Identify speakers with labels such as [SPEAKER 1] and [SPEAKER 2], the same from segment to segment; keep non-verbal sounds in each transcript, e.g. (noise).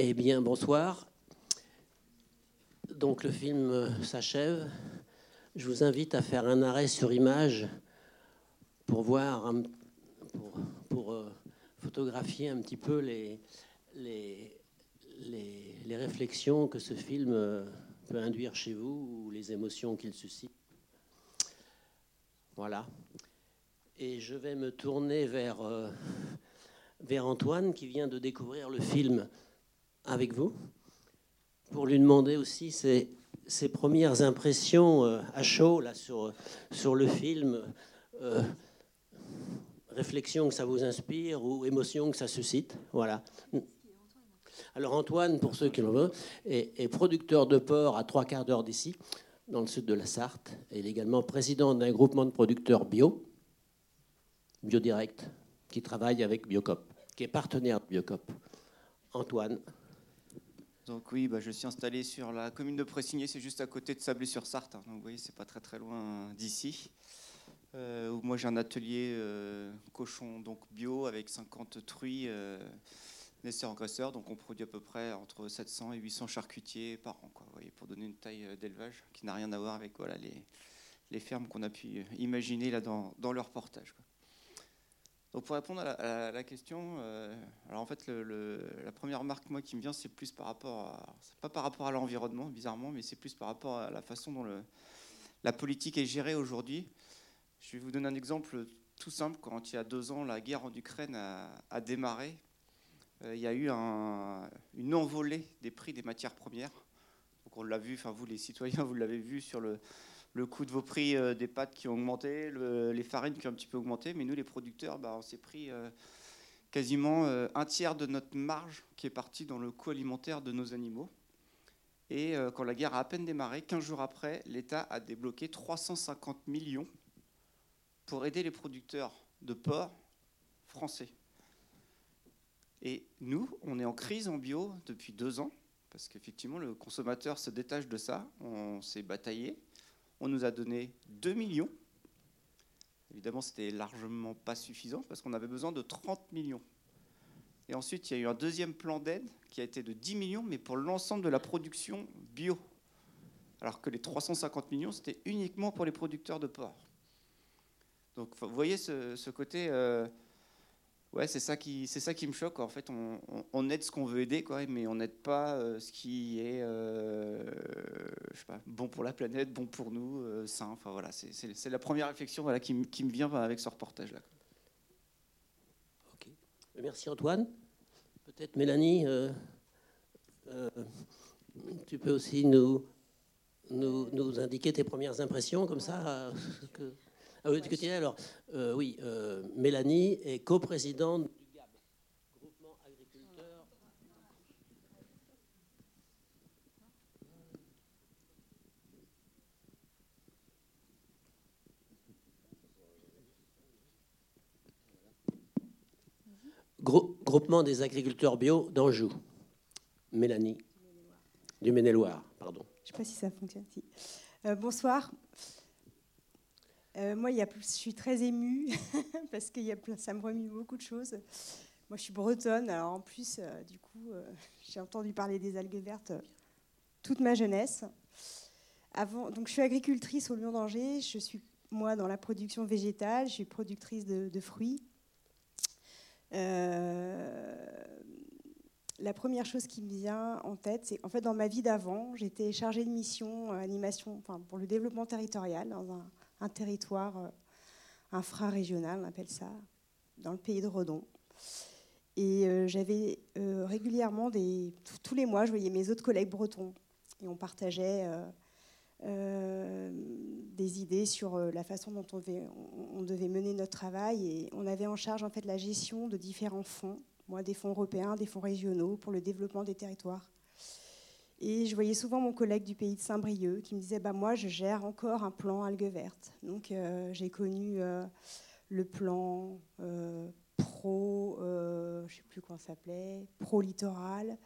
[SPEAKER 1] Eh bien, bonsoir. Donc le film s'achève. Je vous invite à faire un arrêt sur image pour voir, pour, euh, photographier un petit peu les, réflexions que ce film euh, peut induire chez vous ou les émotions qu'il suscite. Voilà. Et je vais me tourner vers, euh, vers Antoine qui vient de découvrir le film avec vous pour lui demander aussi ses, premières impressions euh, à chaud là, sur, sur le film, euh, réflexions que ça vous inspire ou émotions que ça suscite. Voilà. Alors Antoine, pour ceux qui le veulent, est, producteur de porc à trois quarts d'heure d'ici, dans le sud de la Sarthe. Il est également président d'un groupement de producteurs bio, Biodirect, qui travaille avec Biocop, qui est partenaire de Biocop. Antoine,
[SPEAKER 2] Donc oui, bah, je suis installé sur la commune de Pressigné, c'est juste à côté de Sablé-sur-Sarthe. hein. donc vous voyez, c'est pas très très loin d'ici. Euh, moi j'ai un atelier euh, cochon donc bio avec 50 truies euh, naisseurs engraisseurs. Donc on produit à peu près entre 700 et 800 charcutiers par an, quoi, vous voyez, pour donner une taille euh, d'élevage qui n'a rien à voir avec voilà, les, les fermes qu'on a pu imaginer là dans, dans le reportage. quoi. Donc pour répondre à la, question, euh, alors en fait la première remarque moi qui me vient c'est plus par rapport à, c'est pas par rapport à l'environnement bizarrement, mais c'est plus par rapport à la façon dont la politique est gérée aujourd'hui. Je vais vous donner un exemple tout simple. Quand il y a deux ans la guerre en Ukraine a, démarré, euh, il y a eu un- une envolée des prix des matières premières. Donc on l'a vu, enfin vous les citoyens (laughs) vous l'avez vu sur le le coût de vos prix euh, des pâtes qui ont augmenté, le- les farines qui ont un petit peu augmenté, mais nous, les producteurs, bah, on s'est pris euh, quasiment euh, un tiers de notre marge qui est partie dans le coût alimentaire de nos animaux. Et quand la guerre a à peine démarré, 15 jours après, l'État a débloqué 350 millions pour aider les producteurs de porc français. Et nous, on est en crise en bio depuis deux ans, parce qu'effectivement, le consommateur se détache de ça. On s'est bataillé. On nous a donné 2 millions. Évidemment, c'était largement pas suffisant parce qu'on avait besoin de 30 millions. Et ensuite, il y a eu un deuxième plan d'aide qui a été de 10 millions, mais pour l'ensemble de la production bio. Alors que les 350 millions, c'était uniquement pour les producteurs de porc. Donc, vous voyez ce, côté. euh, ouais, c'est ça, qui, c'est ça qui me choque. En fait, on, aide ce qu'on veut aider, quoi, mais on n'aide pas euh, ce qui est euh, je sais pas, bon pour la planète, bon pour nous, euh, sain. Enfin, voilà, c'est, la première réflexion voilà, qui, qui me vient avec ce reportage-là.
[SPEAKER 1] Ok. Merci Antoine. Peut-être Mélanie, euh, tu peux aussi nous, nous, nous indiquer tes premières impressions comme ça Ah oui, alors. euh, oui, euh, Mélanie est coprésidente du GAB, Groupement groupement des agriculteurs bio d'Anjou. Mélanie. Du Maine-et-Loire, pardon.
[SPEAKER 3] Je ne sais pas si ça fonctionne. Euh, bonsoir. Euh, moi, je suis très émue (laughs) parce que ça me remue beaucoup de choses. Moi, je suis bretonne, alors en plus, euh, du coup, euh, (laughs) j'ai entendu parler des algues vertes toute ma jeunesse. Donc, je suis agricultrice au Lion d'Angers. Je suis, moi, dans la production végétale. Je suis productrice de, fruits. La première chose qui me vient en tête, c'est en fait dans ma vie d'avant, j'étais chargée de mission animation pour le développement territorial dans un, un territoire euh, infra-régional, on appelle ça, dans le pays de Redon. Et euh, j'avais euh, régulièrement, tous- les mois, je voyais mes autres collègues bretons et on partageait des idées sur la façon dont on devait, on devait mener notre travail et on avait en charge en fait la gestion de différents fonds moi, des fonds européens, des fonds régionaux pour le développement des territoires. Et je voyais souvent mon collègue du pays de Saint-Brieuc qui me disait bah, Moi, je gère encore un plan algues vertes. Donc, euh, j'ai connu euh, le plan euh, pro, je ne sais plus comment ça s'appelait, pro littoral,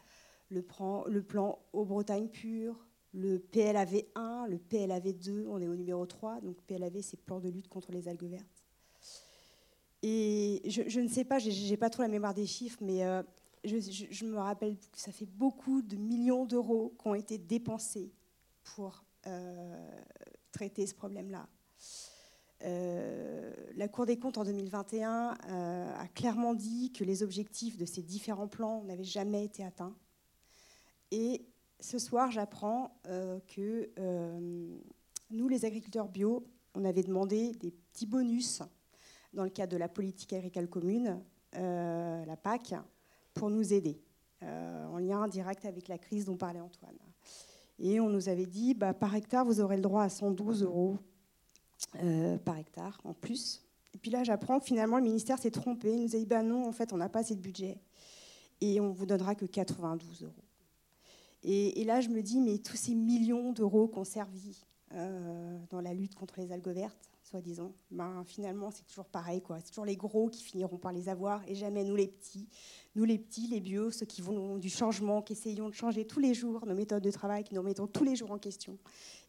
[SPEAKER 3] le plan, le plan Haut-Bretagne pure, le PLAV 1, le PLAV 2, on est au numéro 3. Donc, PLAV, c'est plan de lutte contre les algues vertes. Et je, ne sais pas, je n'ai pas trop la mémoire des chiffres, mais je, me rappelle que ça fait beaucoup de millions d'euros qui ont été dépensés pour euh, traiter ce problème-là. Euh, la Cour des comptes en 2021 euh, a clairement dit que les objectifs de ces différents plans n'avaient jamais été atteints. Et ce soir, j'apprends que nous, les agriculteurs bio, on avait demandé des petits bonus dans le cadre de la politique agricole commune, la PAC, pour nous aider, euh, en lien direct avec la crise dont parlait Antoine. Et on nous avait dit, bah, par hectare, vous aurez le droit à 112 euros euh, par hectare en plus. Et puis là, j'apprends que finalement, le ministère s'est trompé. Il nous a dit, bah non, en fait, on n'a pas assez de budget. Et on vous donnera que 92 euros. Et, là, je me dis, mais tous ces millions d'euros qu'on servi euh, dans la lutte contre les algues vertes, soi-disant, ben, finalement, c'est toujours pareil. quoi. C'est toujours les gros qui finiront par les avoir et jamais nous les petits. Nous les petits, les bios, ceux qui vont du changement, qui essayons de changer tous les jours nos méthodes de travail, qui nous mettons tous les jours en question,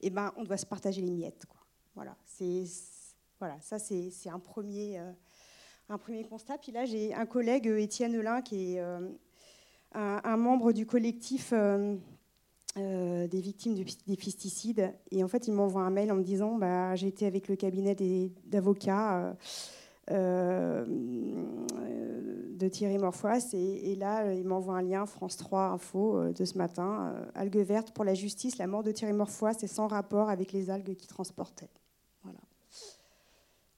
[SPEAKER 3] et ben, on doit se partager les miettes. Quoi. Voilà, c'est, voilà, ça c'est, un, premier, euh, un premier constat. Puis là, j'ai un collègue, Étienne Lin, qui est euh, un, membre du collectif... Euh, euh, des victimes des pesticides. Et en fait, il m'envoie un mail en me disant bah, J'ai été avec le cabinet d'avocats euh, euh, de Thierry Morfois. Et, là, il m'envoie un lien France 3 Info de ce matin Algues vertes pour la justice. La mort de Thierry Morfois, c'est sans rapport avec les algues qu'il transportait. Voilà.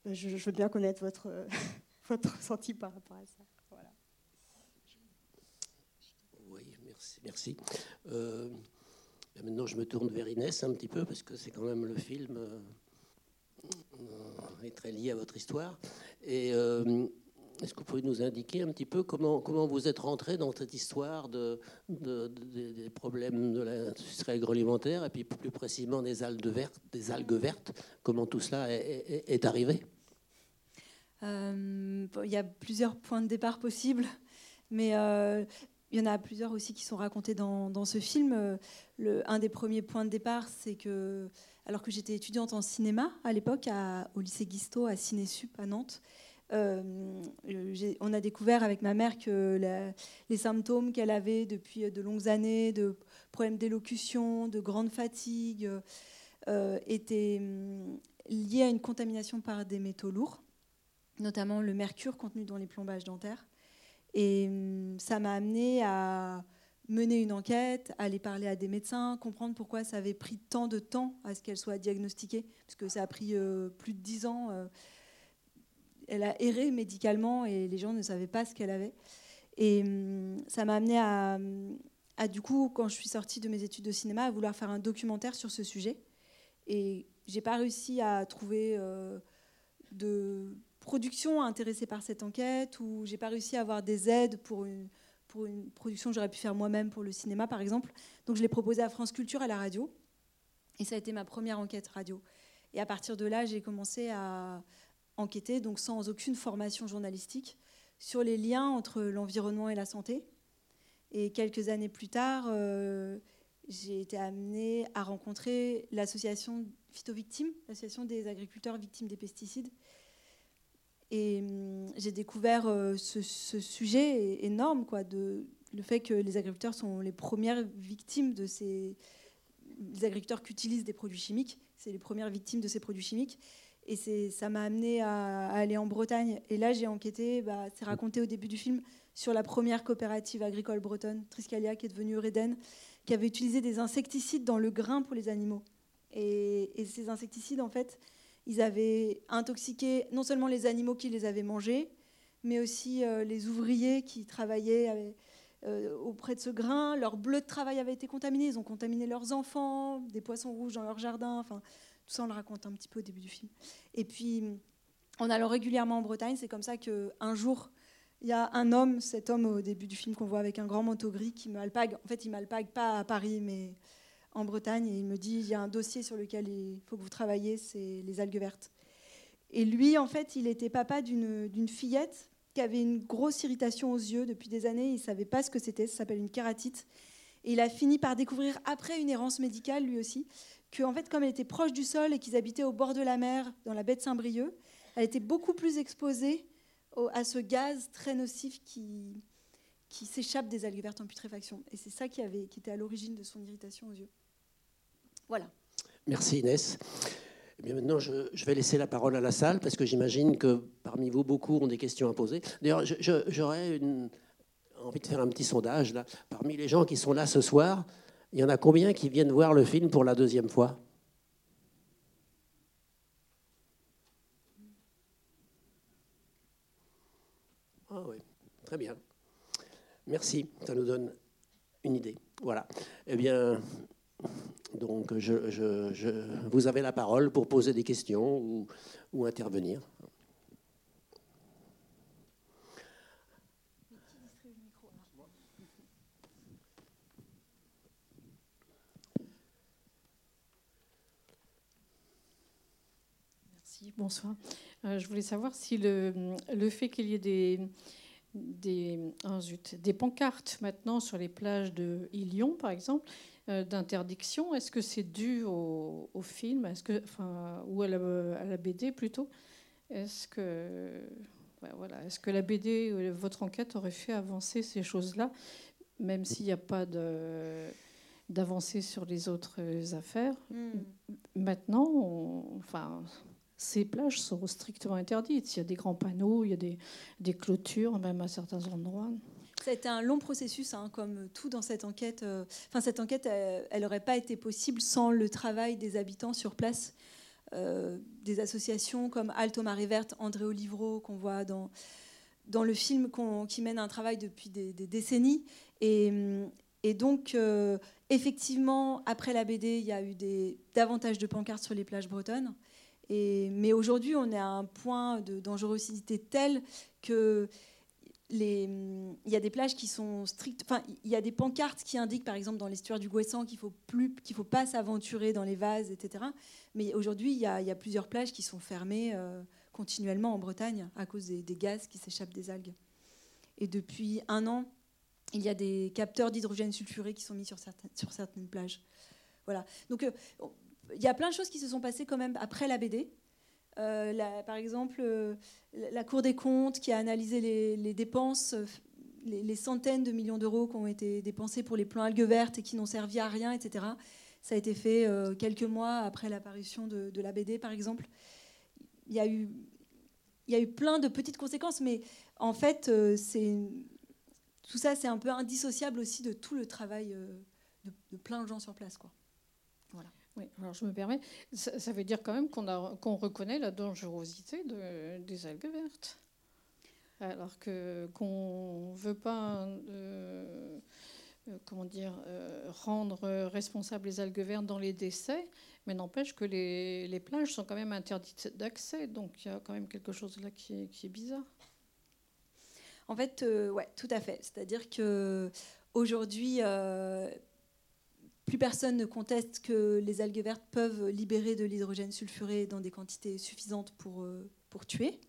[SPEAKER 3] Je, veux bien connaître votre, (laughs) votre ressenti par rapport à ça.
[SPEAKER 1] Oui, merci. merci. Maintenant, je me tourne vers Inès un petit peu, parce que c'est quand même le film euh, est très lié à votre histoire. Euh, est-ce que vous pouvez nous indiquer un petit peu comment, comment vous êtes rentré dans cette histoire de, des problèmes de l'industrie agroalimentaire, et puis plus précisément des algues vertes, des algues vertes Comment tout cela est, arrivé?
[SPEAKER 4] Euh, Il y a plusieurs points de départ possibles, mais il y en a plusieurs aussi qui sont racontés dans, ce film. Euh, un des premiers points de départ, c'est que, alors que j'étais étudiante en cinéma à l'époque, au lycée Guisto, à Cinésup à Nantes, euh, on a découvert avec ma mère que les symptômes qu'elle avait depuis de longues années, de problèmes d'élocution, de grande fatigue, euh, étaient hum, liés à une contamination par des métaux lourds, notamment le mercure contenu dans les plombages dentaires. Et hum, ça m'a amené à mener une enquête, aller parler à des médecins, comprendre pourquoi ça avait pris tant de temps à ce qu'elle soit diagnostiquée, parce que ça a pris euh, plus de dix ans. Euh, elle a erré médicalement et les gens ne savaient pas ce qu'elle avait. Et hum, ça m'a amené à, à, du coup, quand je suis sortie de mes études de cinéma, à vouloir faire un documentaire sur ce sujet. Et j'ai pas réussi à trouver euh, de production intéressée par cette enquête, ou j'ai pas réussi à avoir des aides pour une, production que j'aurais pu faire moi-même pour le cinéma, par exemple. Donc je l'ai proposé à France Culture à la radio, et ça a été ma première enquête radio. Et à partir de là, j'ai commencé à enquêter, donc sans aucune formation journalistique, sur les liens entre l'environnement et la santé. Et quelques années plus tard, euh, j'ai été amenée à rencontrer l'association Phytovictimes, l'association des agriculteurs victimes des pesticides, et hum, j'ai découvert euh, ce, sujet énorme, quoi, de, le fait que les agriculteurs sont les premières victimes de ces. Les agriculteurs qui utilisent des produits chimiques, c'est les premières victimes de ces produits chimiques. Et ça m'a amené à, aller en Bretagne. Et là, j'ai enquêté, bah, c'est raconté au début du film, sur la première coopérative agricole bretonne, Triscalia, qui est devenue Reden, qui avait utilisé des insecticides dans le grain pour les animaux. Et, et ces insecticides, en fait, ils avaient intoxiqué non seulement les animaux qui les avaient mangés, mais aussi euh, les ouvriers qui travaillaient euh, auprès de ce grain. Leur bleu de travail avait été contaminé. Ils ont contaminé leurs enfants, des poissons rouges dans leur jardin. Enfin, tout ça, on le raconte un petit peu au début du film. Et puis, en allant régulièrement en Bretagne, c'est comme ça qu'un jour, il y a un homme, cet homme au début du film qu'on voit avec un grand manteau gris qui me alpague. En fait, il m'alpague pas à Paris, mais en Bretagne. Et il me dit il y a un dossier sur lequel il faut que vous travaillez, c'est les algues vertes. Et lui, en fait, il était papa d'une fillette qui avait une grosse irritation aux yeux depuis des années. Il ne savait pas ce que c'était. Ça s'appelle une kératite. Et il a fini par découvrir, après une errance médicale, lui aussi, que, en fait, comme elle était proche du sol et qu'ils habitaient au bord de la mer, dans la baie de Saint-Brieuc, elle était beaucoup plus exposée à ce gaz très nocif qui, qui s'échappe des algues vertes en putréfaction. Et c'est ça qui, avait, qui était à l'origine de son irritation aux yeux. Voilà.
[SPEAKER 1] Merci Inès. Eh maintenant, je, vais laisser la parole à la salle parce que j'imagine que parmi vous, beaucoup ont des questions à poser. D'ailleurs, j'aurais envie de faire un petit sondage. Là. Parmi les gens qui sont là ce soir, il y en a combien qui viennent voir le film pour la deuxième fois? Ah oui, très bien. Merci, ça nous donne une idée. Voilà. Eh bien, donc vous avez la parole pour poser des questions ou, intervenir.
[SPEAKER 5] Merci, bonsoir. Euh, je voulais savoir si le fait qu'il y ait des, des, oh des pancartes maintenant sur les plages de Ilion, par exemple, euh, d'interdiction, est-ce que c'est dû au, film? Est-ce que, enfin, ou à la, BD plutôt? Est-ce que, voilà, est-ce que la BD, euh, votre enquête aurait fait avancer ces choses-là, même s'il n'y a pas de d'avancer sur les autres affaires? Hmm. Maintenant, enfin, ces plages sont strictement interdites. Il y a des grands panneaux, il y a des, clôtures, même à certains endroits.
[SPEAKER 4] Ça a été un long processus, hein, comme tout dans cette enquête. Euh, enfin, cette enquête, elle n'aurait pas été possible sans le travail des habitants sur place, euh, des associations comme Alto Marée Verte, André Olivreau, qu'on voit dans, dans le film, qui mène un travail depuis des, décennies. Et, donc, euh, effectivement, après la BD, il y a eu davantage de pancartes sur les plages bretonnes. Mais aujourd'hui, on est à un point de dangerosité tel que il y a des plages qui sont strictes. Enfin, il y a des pancartes qui indiquent, par exemple, dans l'estuaire du Guessan, qu'il faut plus, qu'il faut pas s'aventurer dans les vases, etc. Mais aujourd'hui, il, y a plusieurs plages qui sont fermées euh, continuellement en Bretagne à cause des, gaz qui s'échappent des algues. Et depuis un an, il y a des capteurs d'hydrogène sulfuré qui sont mis sur certaines, sur certaines plages. Voilà. Donc, euh, il y a plein de choses qui se sont passées quand même après la BD. Euh, par exemple, euh, la Cour des comptes qui a analysé les, dépenses, euh, les, centaines de millions d'euros qui ont été dépensés pour les plans algues vertes et qui n'ont servi à rien, etc. Ça a été fait quelques mois après l'apparition de, la BD, par exemple. Il y a eu, plein de petites conséquences, mais en fait, tout ça, c'est un peu indissociable aussi de tout le travail de, de plein de gens sur place, quoi.
[SPEAKER 5] Oui, alors je me permets, ça, veut dire quand même qu'on reconnaît la dangerosité des algues vertes. Alors que qu'on ne veut pas euh, euh, comment dire, euh, rendre responsables les algues vertes dans les décès, mais n'empêche que les, plages sont quand même interdites d'accès. Donc il y a quand même quelque chose là qui est, qui est bizarre.
[SPEAKER 4] En fait, ouais, tout à fait. C'est-à-dire que aujourd'hui, plus personne ne conteste que les algues vertes peuvent libérer de l'hydrogène sulfuré dans des quantités suffisantes pour, euh, pour tuer.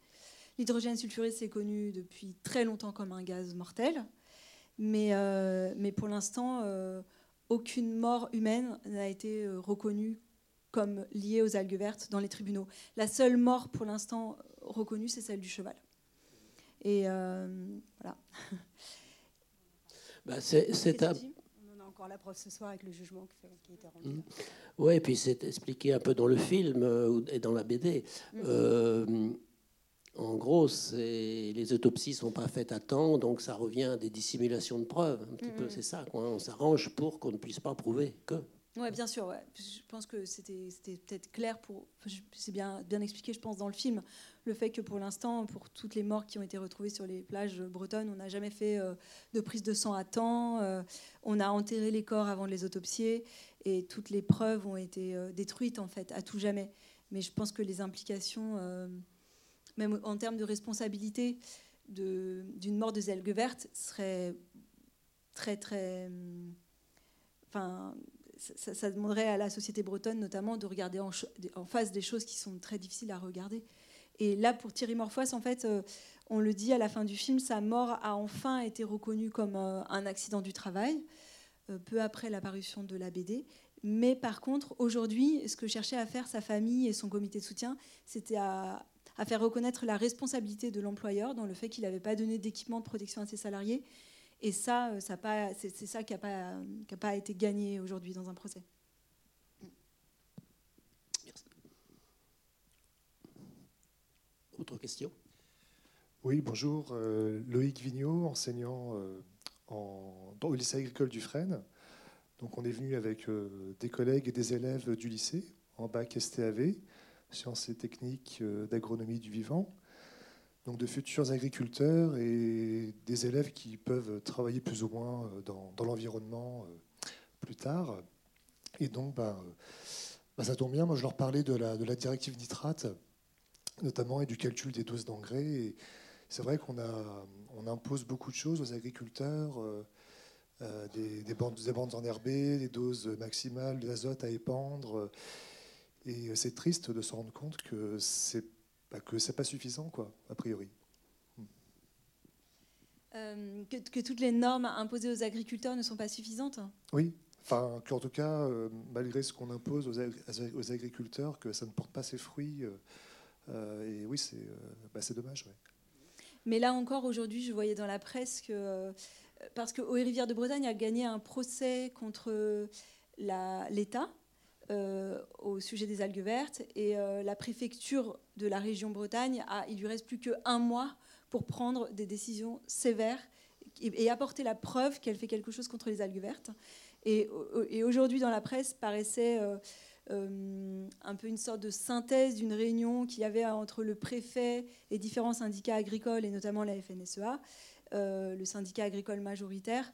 [SPEAKER 4] L'hydrogène sulfuré, c'est connu depuis très longtemps comme un gaz mortel, mais, euh, mais pour l'instant, euh, aucune mort humaine n'a été reconnue comme liée aux algues vertes dans les tribunaux. La seule mort pour l'instant reconnue, c'est celle du cheval. Et voilà.
[SPEAKER 1] Bah, c'est un
[SPEAKER 3] encore la preuve ce soir avec le jugement qui, a été rendu. Mmh.
[SPEAKER 1] Oui, et puis c'est expliqué un peu dans le film euh, et dans la BD. Mmh. Euh, en gros, les autopsies sont pas faites à temps, donc ça revient à des dissimulations de preuves. Un petit peu, mmh. c'est ça. Quoi. On s'arrange pour qu'on ne puisse pas prouver que.
[SPEAKER 4] Oui, bien sûr. Je pense que c'était peut-être clair pour. C'est bien, bien expliqué, je pense, dans le film. Le fait que pour l'instant, pour toutes les morts qui ont été retrouvées sur les plages bretonnes, on n'a jamais fait euh, de prise de sang à temps. Euh, on a enterré les corps avant de les autopsier. Et toutes les preuves ont été euh, détruites, en fait, à tout jamais. Mais je pense que les implications, même en termes de responsabilité, d'une mort de algues vertes serait très très enfin ça, demanderait à la société bretonne notamment de regarder en, face des choses qui sont très difficiles à regarder. Et là, pour Thierry Morfois, en fait, euh, on le dit à la fin du film, sa mort a enfin été reconnue comme euh, un accident du travail, euh, peu après l'apparition de la BD. Mais par contre, aujourd'hui, ce que cherchait à faire sa famille et son comité de soutien, c'était à, à faire reconnaître la responsabilité de l'employeur dans le fait qu'il n'avait pas donné d'équipement de protection à ses salariés et ça, euh, ça c'est ça qui n'a pas, pas, été gagné aujourd'hui dans un procès.
[SPEAKER 1] Merci. Autre question?
[SPEAKER 6] Oui, bonjour. Euh, Loïc Vigneault, enseignant euh, en, au lycée agricole du Frêne. Donc on est venu avec des collègues et des élèves du lycée en bac STAV, sciences et techniques d'agronomie du vivant donc de futurs agriculteurs et des élèves qui peuvent travailler plus ou moins euh, dans, l'environnement euh, plus tard. Et donc, bah, bah, ça tombe bien, moi je leur parlais de la, directive nitrate, notamment, et du calcul des doses d'engrais. C'est vrai qu'on on impose beaucoup de choses aux agriculteurs, euh, des, bandes, des bandes enherbées, des doses maximales d'azote à épandre. Et c'est triste de se rendre compte que c'est bah, que c'est pas suffisant, quoi, a priori.
[SPEAKER 4] Euh, que, toutes les normes imposées aux agriculteurs ne sont pas suffisantes
[SPEAKER 6] Oui, enfin, qu'en tout cas, euh, malgré ce qu'on impose aux, agriculteurs, que ça ne porte pas ses fruits. Euh, et oui, c'est bah, dommage.
[SPEAKER 4] Mais là encore, aujourd'hui, je voyais dans la presse que. Parce que Rivière de Bretagne a gagné un procès contre l'État euh, au sujet des algues vertes. Et euh, la préfecture de la région Bretagne, a, il lui reste plus qu'un mois pour prendre des décisions sévères et, apporter la preuve qu'elle fait quelque chose contre les algues vertes. Et, et aujourd'hui, dans la presse, paraissait euh, un peu une sorte de synthèse d'une réunion qu'il y avait entre le préfet et différents syndicats agricoles, et notamment la FNSEA, le syndicat agricole majoritaire,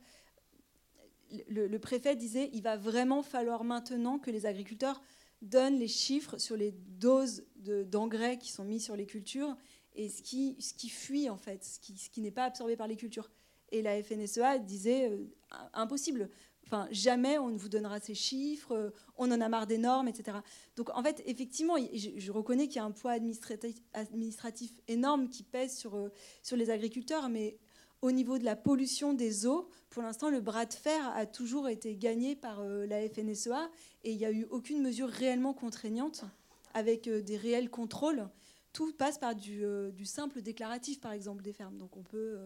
[SPEAKER 4] le, préfet disait il va vraiment falloir maintenant que les agriculteurs donnent les chiffres sur les doses d'engrais qui sont mis sur les cultures et ce qui, ce qui fuit en fait, ce qui, ce qui n'est pas absorbé par les cultures. Et la FNSEA disait euh, impossible. Enfin, jamais on ne vous donnera ces chiffres, euh, on en a marre des normes, etc. Donc en fait, effectivement, je, reconnais qu'il y a un poids administratif, administratif énorme qui pèse sur, euh, sur les agriculteurs, mais au niveau de la pollution des eaux, pour l'instant, le bras de fer a toujours été gagné par euh, la FNSEA et il n'y a eu aucune mesure réellement contraignante avec euh, des réels contrôles. Tout passe par du, euh, simple déclaratif, par exemple, des fermes. Donc on peut.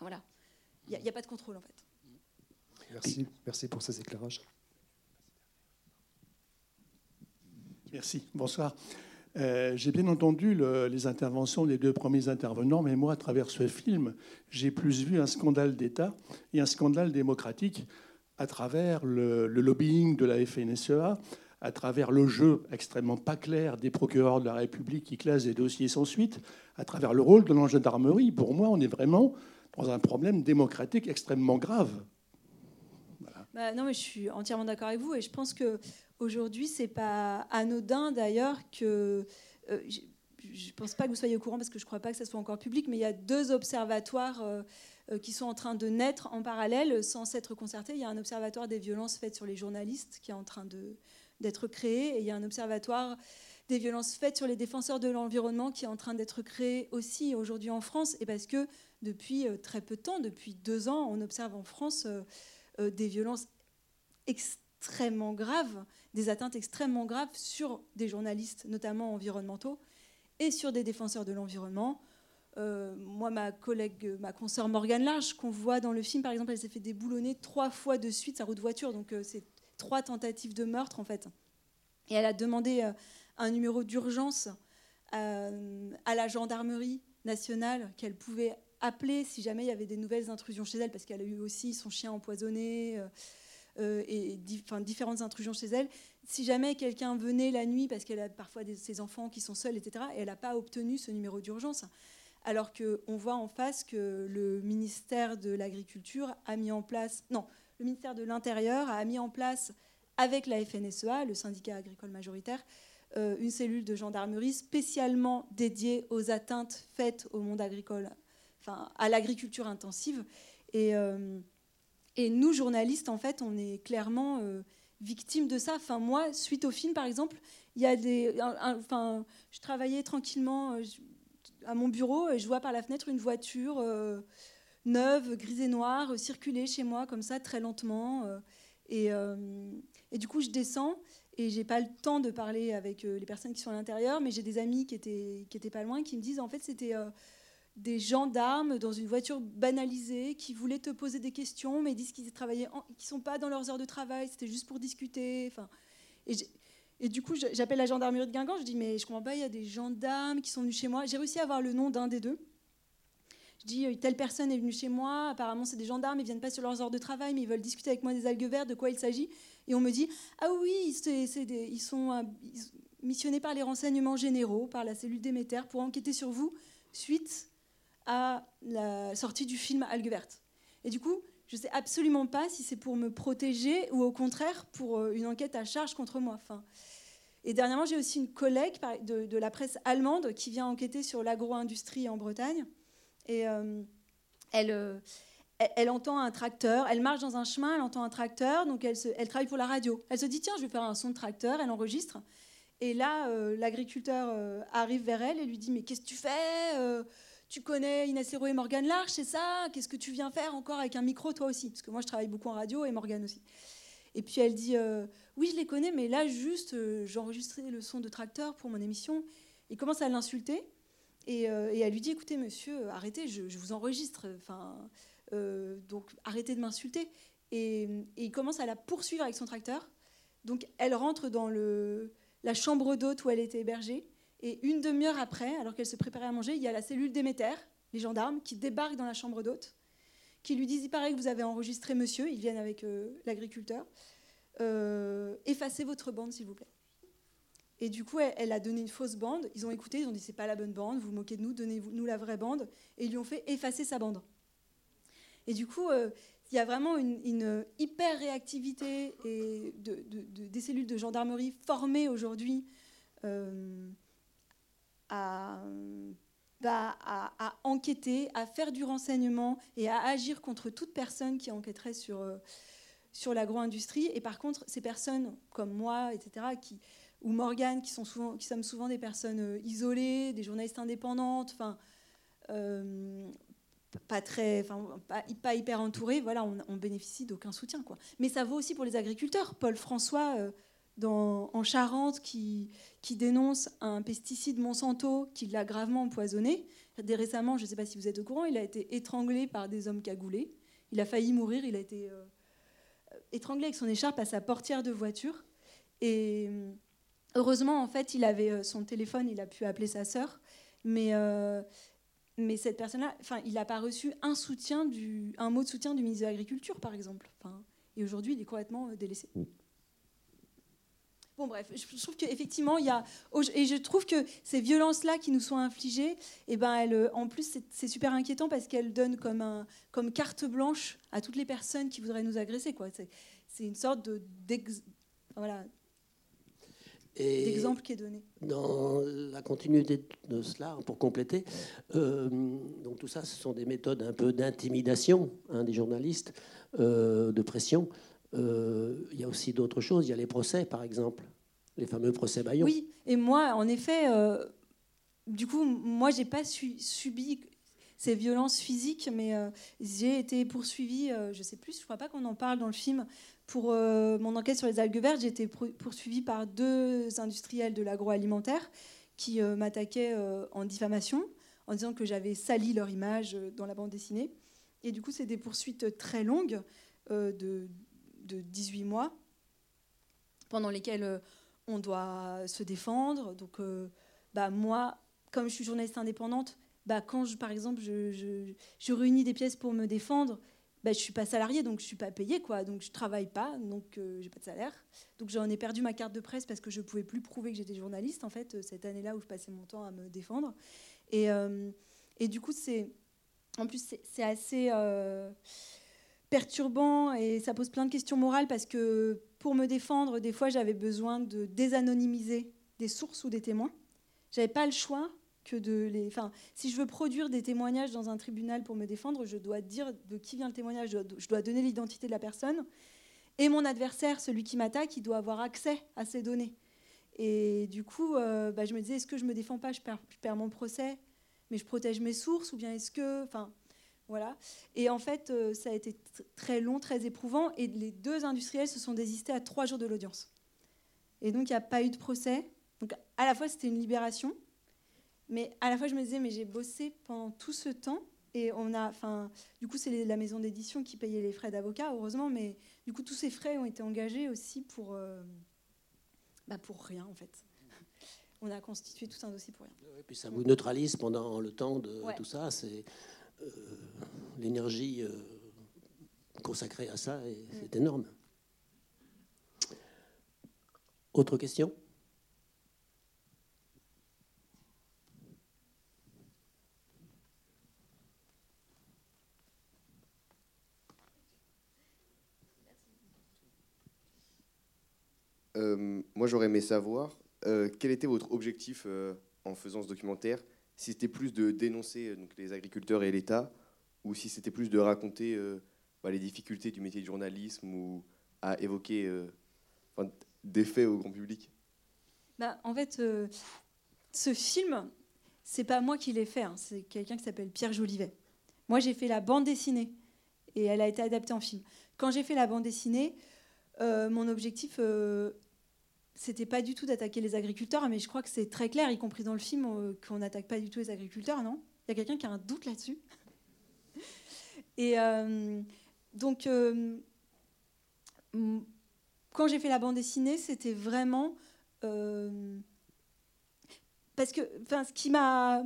[SPEAKER 4] voilà. Il n'y a, pas de contrôle, en fait.
[SPEAKER 6] Merci, merci pour ces éclairages.
[SPEAKER 7] Merci. Bonsoir. Euh, j'ai bien entendu les interventions des deux premiers intervenants, mais moi, à travers ce film, j'ai plus vu un scandale d'État et un scandale démocratique à travers le, lobbying de la FNSEA, à travers le jeu extrêmement pas clair des procureurs de la République qui classent des dossiers sans suite, à travers le rôle de la gendarmerie. Pour moi, on est vraiment dans un problème démocratique extrêmement grave.
[SPEAKER 4] Bah, non, mais je suis entièrement d'accord avec vous et je pense que Aujourd'hui, c'est pas anodin d'ailleurs que. Euh, je ne pense pas que vous soyez au courant parce que je ne crois pas que ça soit encore public, mais il y a deux observatoires euh, euh, qui sont en train de naître en parallèle sans s'être concertés. Il y a un observatoire des violences faites sur les journalistes qui est en train d'être créé et il y a un observatoire des violences faites sur les défenseurs de l'environnement qui est en train d'être créé aussi aujourd'hui en France. Et parce que depuis très peu de temps, depuis deux ans, on observe en France des violences extrêmement extrêmement graves, des atteintes extrêmement graves sur des journalistes, notamment environnementaux, et sur des défenseurs de l'environnement. Euh, moi, ma collègue, ma consoeur Morgane Large, qu'on voit dans le film, par exemple, elle s'est fait déboulonner trois fois de suite sa route de voiture. Donc, euh, c'est trois tentatives de meurtre, en fait. Et elle a demandé euh, un numéro d'urgence à la gendarmerie nationale qu'elle pouvait appeler si jamais il y avait des nouvelles intrusions chez elle, parce qu'elle a eu aussi son chien empoisonné. Euh, et différentes intrusions chez elle. Si jamais quelqu'un venait la nuit, parce qu'elle a parfois ses enfants qui sont seuls, etc., et elle n'a pas obtenu ce numéro d'urgence, alors qu'on voit en face que le ministère de l'Agriculture a mis en place, non, le ministère de l'Intérieur a mis en place avec la FNSEA, le syndicat agricole majoritaire, euh, une cellule de gendarmerie spécialement dédiée aux atteintes faites au monde agricole enfin, à l'agriculture intensive. Et, et, nous, journalistes, en fait, on est clairement victimes de ça. Enfin, moi, suite au film, par exemple, il y a des, enfin, je travaillais tranquillement à mon bureau et je vois par la fenêtre une voiture neuve, grise et noire, circuler chez moi comme ça très lentement. et, du coup, je descends et j'ai pas le temps de parler avec euh, les personnes qui sont à l'intérieur, mais j'ai des amis qui étaient, qui étaient pas loin qui me disent en fait c'était euh, des gendarmes dans une voiture banalisée qui voulaient te poser des questions, mais disent qu'ils travaillaient, qui sont pas dans leurs heures de travail, c'était juste pour discuter. Enfin, et, du coup, j'appelle la gendarmerie de Guingamp, je dis mais je comprends pas, il y a des gendarmes qui sont venus chez moi. J'ai réussi à avoir le nom d'un des deux. Je dis, euh, telle personne est venue chez moi, apparemment c'est des gendarmes, ils viennent pas sur leurs heures de travail, mais ils veulent discuter avec moi des algues vertes, de quoi il s'agit. Et on me dit, ah oui, c'est, ils sont euh, missionnés par les renseignements généraux, par la cellule Déméter, pour enquêter sur vous suite à la sortie du film Algues vertes. Et du coup, je sais absolument pas si c'est pour me protéger ou au contraire pour euh, une enquête à charge contre moi. Et dernièrement, j'ai aussi une collègue de, la presse allemande qui vient enquêter sur l'agro-industrie en Bretagne. Et euh, euh, elle, entend un tracteur, elle marche dans un chemin, elle entend un tracteur, donc elle, travaille pour la radio. Elle se dit, tiens, je vais faire un son de tracteur, elle enregistre. Et là, l'agriculteur arrive vers elle et lui dit, mais qu'est-ce que tu fais Tu connais Inès Héro et Morgane Larche, c'est ça? Qu'est-ce que tu viens faire encore avec un micro, toi aussi? Parce que moi, je travaille beaucoup en radio et Morgane aussi. Et puis elle dit, oui, je les connais, mais là, juste, j'enregistrais le son de tracteur pour mon émission. Il commence à l'insulter. Euh, et, elle lui dit écoutez, monsieur, arrêtez, je, vous enregistre. Enfin, euh, donc arrêtez de m'insulter. Et, il commence à la poursuivre avec son tracteur. Donc elle rentre dans le, la chambre d'hôte où elle était hébergée. Et une demi-heure après, alors qu'elle se préparait à manger, il y a la cellule Déméter, les gendarmes, qui débarquent dans la chambre d'hôte, qui lui disent il paraît que vous avez enregistré monsieur, ils viennent avec euh, l'agriculteur, effacez votre bande s'il vous plaît. Et du coup, elle, a donné une fausse bande. Ils ont écouté, ils ont dit c'est pas la bonne bande, vous, vous moquez de nous, donnez-nous la vraie bande. Et ils lui ont fait effacer sa bande. Et du coup, euh, il y a vraiment une, hyper réactivité et de, des cellules de gendarmerie formées aujourd'hui euh, bah, à, enquêter, à faire du renseignement et à agir contre toute personne qui enquêterait sur, euh, sur l'agro-industrie. Et par contre, ces personnes comme moi, etc., qui, ou Morgane, qui, sont souvent, qui sommes souvent des personnes euh, isolées, des journalistes indépendantes, enfin, euh, pas très, enfin, pas, hyper entourées, voilà, on, bénéficie d'aucun soutien, quoi. Mais ça vaut aussi pour les agriculteurs. Paul François, en Charente, qui, dénonce un pesticide Monsanto qui l'a gravement empoisonné. Dès récemment, je ne sais pas si vous êtes au courant, il a été étranglé par des hommes cagoulés. Il a failli mourir. Il a été étranglé avec son écharpe à sa portière de voiture. Et Heureusement, en fait, il avait euh, son téléphone, il a pu appeler sa sœur, mais, euh, cette personne-là, il n'a pas reçu un soutien, un mot de soutien du ministre de l'Agriculture, par exemple. Et aujourd'hui, il est complètement euh, délaissé. Bon, bref, je trouve qu'effectivement, il y a. Et je trouve que ces violences-là qui nous sont infligées, eh ben, elles, en plus, c'est super inquiétant parce qu'elles donnent comme, un, comme carte blanche à toutes les personnes qui voudraient nous agresser. C'est une sorte de. Voilà, d'exemple qui est donné.
[SPEAKER 1] Dans la continuité de cela, pour compléter, euh, donc tout ça, ce sont des méthodes un peu d'intimidation hein, des journalistes, euh, de pression. Euh, il y a aussi d'autres choses. Il y a les procès, par exemple, les fameux procès Bayon.
[SPEAKER 4] Oui, et moi, en effet, du coup, moi, j'ai pas subi ces violences physiques, mais j'ai été poursuivie, je sais plus, je crois pas qu'on en parle dans le film, pour euh, mon enquête sur les algues vertes, j'ai été poursuivie par deux industriels de l'agroalimentaire qui euh, m'attaquaient euh, en diffamation en disant que j'avais sali leur image dans la bande dessinée. Et du coup, c'est des poursuites très longues de, de, 18 mois pendant lesquelles on doit se défendre. Donc, bah, moi, comme je suis journaliste indépendante, bah, quand, je, par exemple, je, je, je réunis des pièces pour me défendre, bah, je suis pas salariée, donc je suis pas payée, quoi. Donc je travaille pas, donc euh, j'ai pas de salaire. Donc j'en ai perdu ma carte de presse parce que je pouvais plus prouver que j'étais journaliste, en fait, euh, cette année-là où je passais mon temps à me défendre. Et, euh, et du coup, c'est, en plus, c'est assez perturbant et ça pose plein de questions morales parce que pour me défendre, des fois, j'avais besoin de désanonymiser des sources ou des témoins. J'avais pas le choix que de les. Enfin, si je veux produire des témoignages dans un tribunal pour me défendre, je dois dire de qui vient le témoignage, je dois, donner l'identité de la personne. Et mon adversaire, celui qui m'attaque, il doit avoir accès à ces données. Et du coup, euh, bah, je me disais, est-ce que je me défends pas, je perds, je perds mon procès, mais je protège mes sources, ou bien est-ce que. Enfin, voilà. Et en fait, euh, ça a été tr- très long, très éprouvant, et les deux industriels se sont désistés à trois jours de l'audience. Et donc, il n'y a pas eu de procès. Donc, à la fois, c'était une libération, mais à la fois, je me disais, mais j'ai bossé pendant tout ce temps, et on a. Enfin, du coup, c'est la maison d'édition qui payait les frais d'avocat, heureusement, mais du coup, tous ces frais ont été engagés aussi pour. euh, bah, pour rien, en fait. On a constitué tout un dossier pour rien.
[SPEAKER 1] Et puis ça vous neutralise pendant le temps de
[SPEAKER 4] Ouais.
[SPEAKER 1] tout ça. C'est l'énergie euh, consacrée à ça, et c'est énorme. Autre question?
[SPEAKER 8] Euh, moi, j'aurais aimé savoir euh, quel était votre objectif euh, en faisant ce documentaire? Si c'était plus de dénoncer euh, donc, les agriculteurs et l'État, ou si c'était plus de raconter euh, bah, les difficultés du métier de journalisme ou à évoquer euh, des faits au grand public?
[SPEAKER 4] Bah, en fait, ce film, c'est pas moi qui l'ai fait, hein, c'est quelqu'un qui s'appelle Pierre Jolivet. Moi, j'ai fait la bande dessinée et elle a été adaptée en film. Quand j'ai fait la bande dessinée, mon objectif, c'était pas du tout d'attaquer les agriculteurs, mais je crois que c'est très clair, y compris dans le film, euh, qu'on n'attaque pas du tout les agriculteurs, non? Il y a quelqu'un qui a un doute là-dessus? (laughs) Et euh, donc, euh, quand j'ai fait la bande dessinée, c'était vraiment parce que, enfin, ce qui m'a,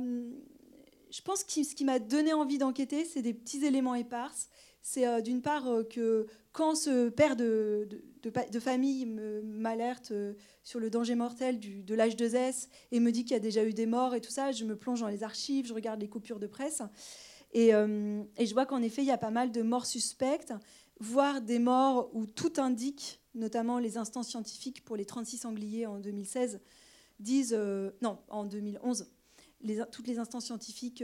[SPEAKER 4] je pense que ce qui m'a donné envie d'enquêter, c'est des petits éléments éparses. C'est d'une part que quand ce père de, de, famille m'alerte euh, sur le danger mortel du, de l'âge 2S et me dit qu'il y a déjà eu des morts et tout ça, je me plonge dans les archives, je regarde les coupures de presse et, euh, je vois qu'en effet, il y a pas mal de morts suspectes, voire des morts où tout indique, notamment les instances scientifiques pour les 36 sangliers en 2016, disent, euh, non, en 2011, les, toutes les instances scientifiques,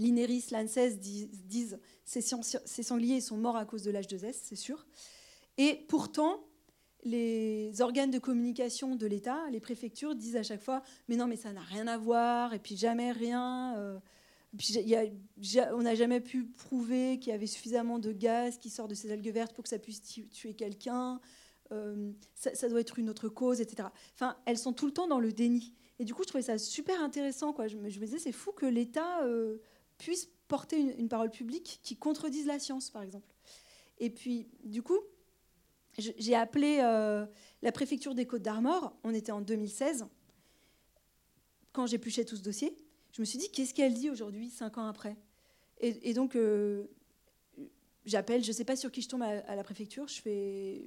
[SPEAKER 4] l'INERIS, l'ANSES, disent, disent ces, ces sangliers sont morts à cause de l'âge 2S, c'est sûr. Et pourtant, les organes de communication de l'État, les préfectures, disent à chaque fois Mais non, mais ça n'a rien à voir, et puis jamais rien. euh, puis y a- on n'a jamais pu prouver qu'il y avait suffisamment de gaz qui sort de ces algues vertes pour que ça puisse tu- tuer quelqu'un. Euh, ça, doit être une autre cause, etc. Enfin, elles sont tout le temps dans le déni. Et du coup, je trouvais ça super intéressant. Quoi. Je, me, je me disais, c'est fou que l'État euh, puisse porter une, parole publique qui contredise la science, par exemple. Et puis, du coup, j'ai appelé euh, la préfecture des Côtes d'Armor. On était en 2016. Quand j'épluchais tout ce dossier, je me suis dit, qu'est-ce qu'elle dit aujourd'hui, cinq ans après? Et, donc, euh, j'appelle, je ne sais pas sur qui je tombe à, la préfecture. Je fais,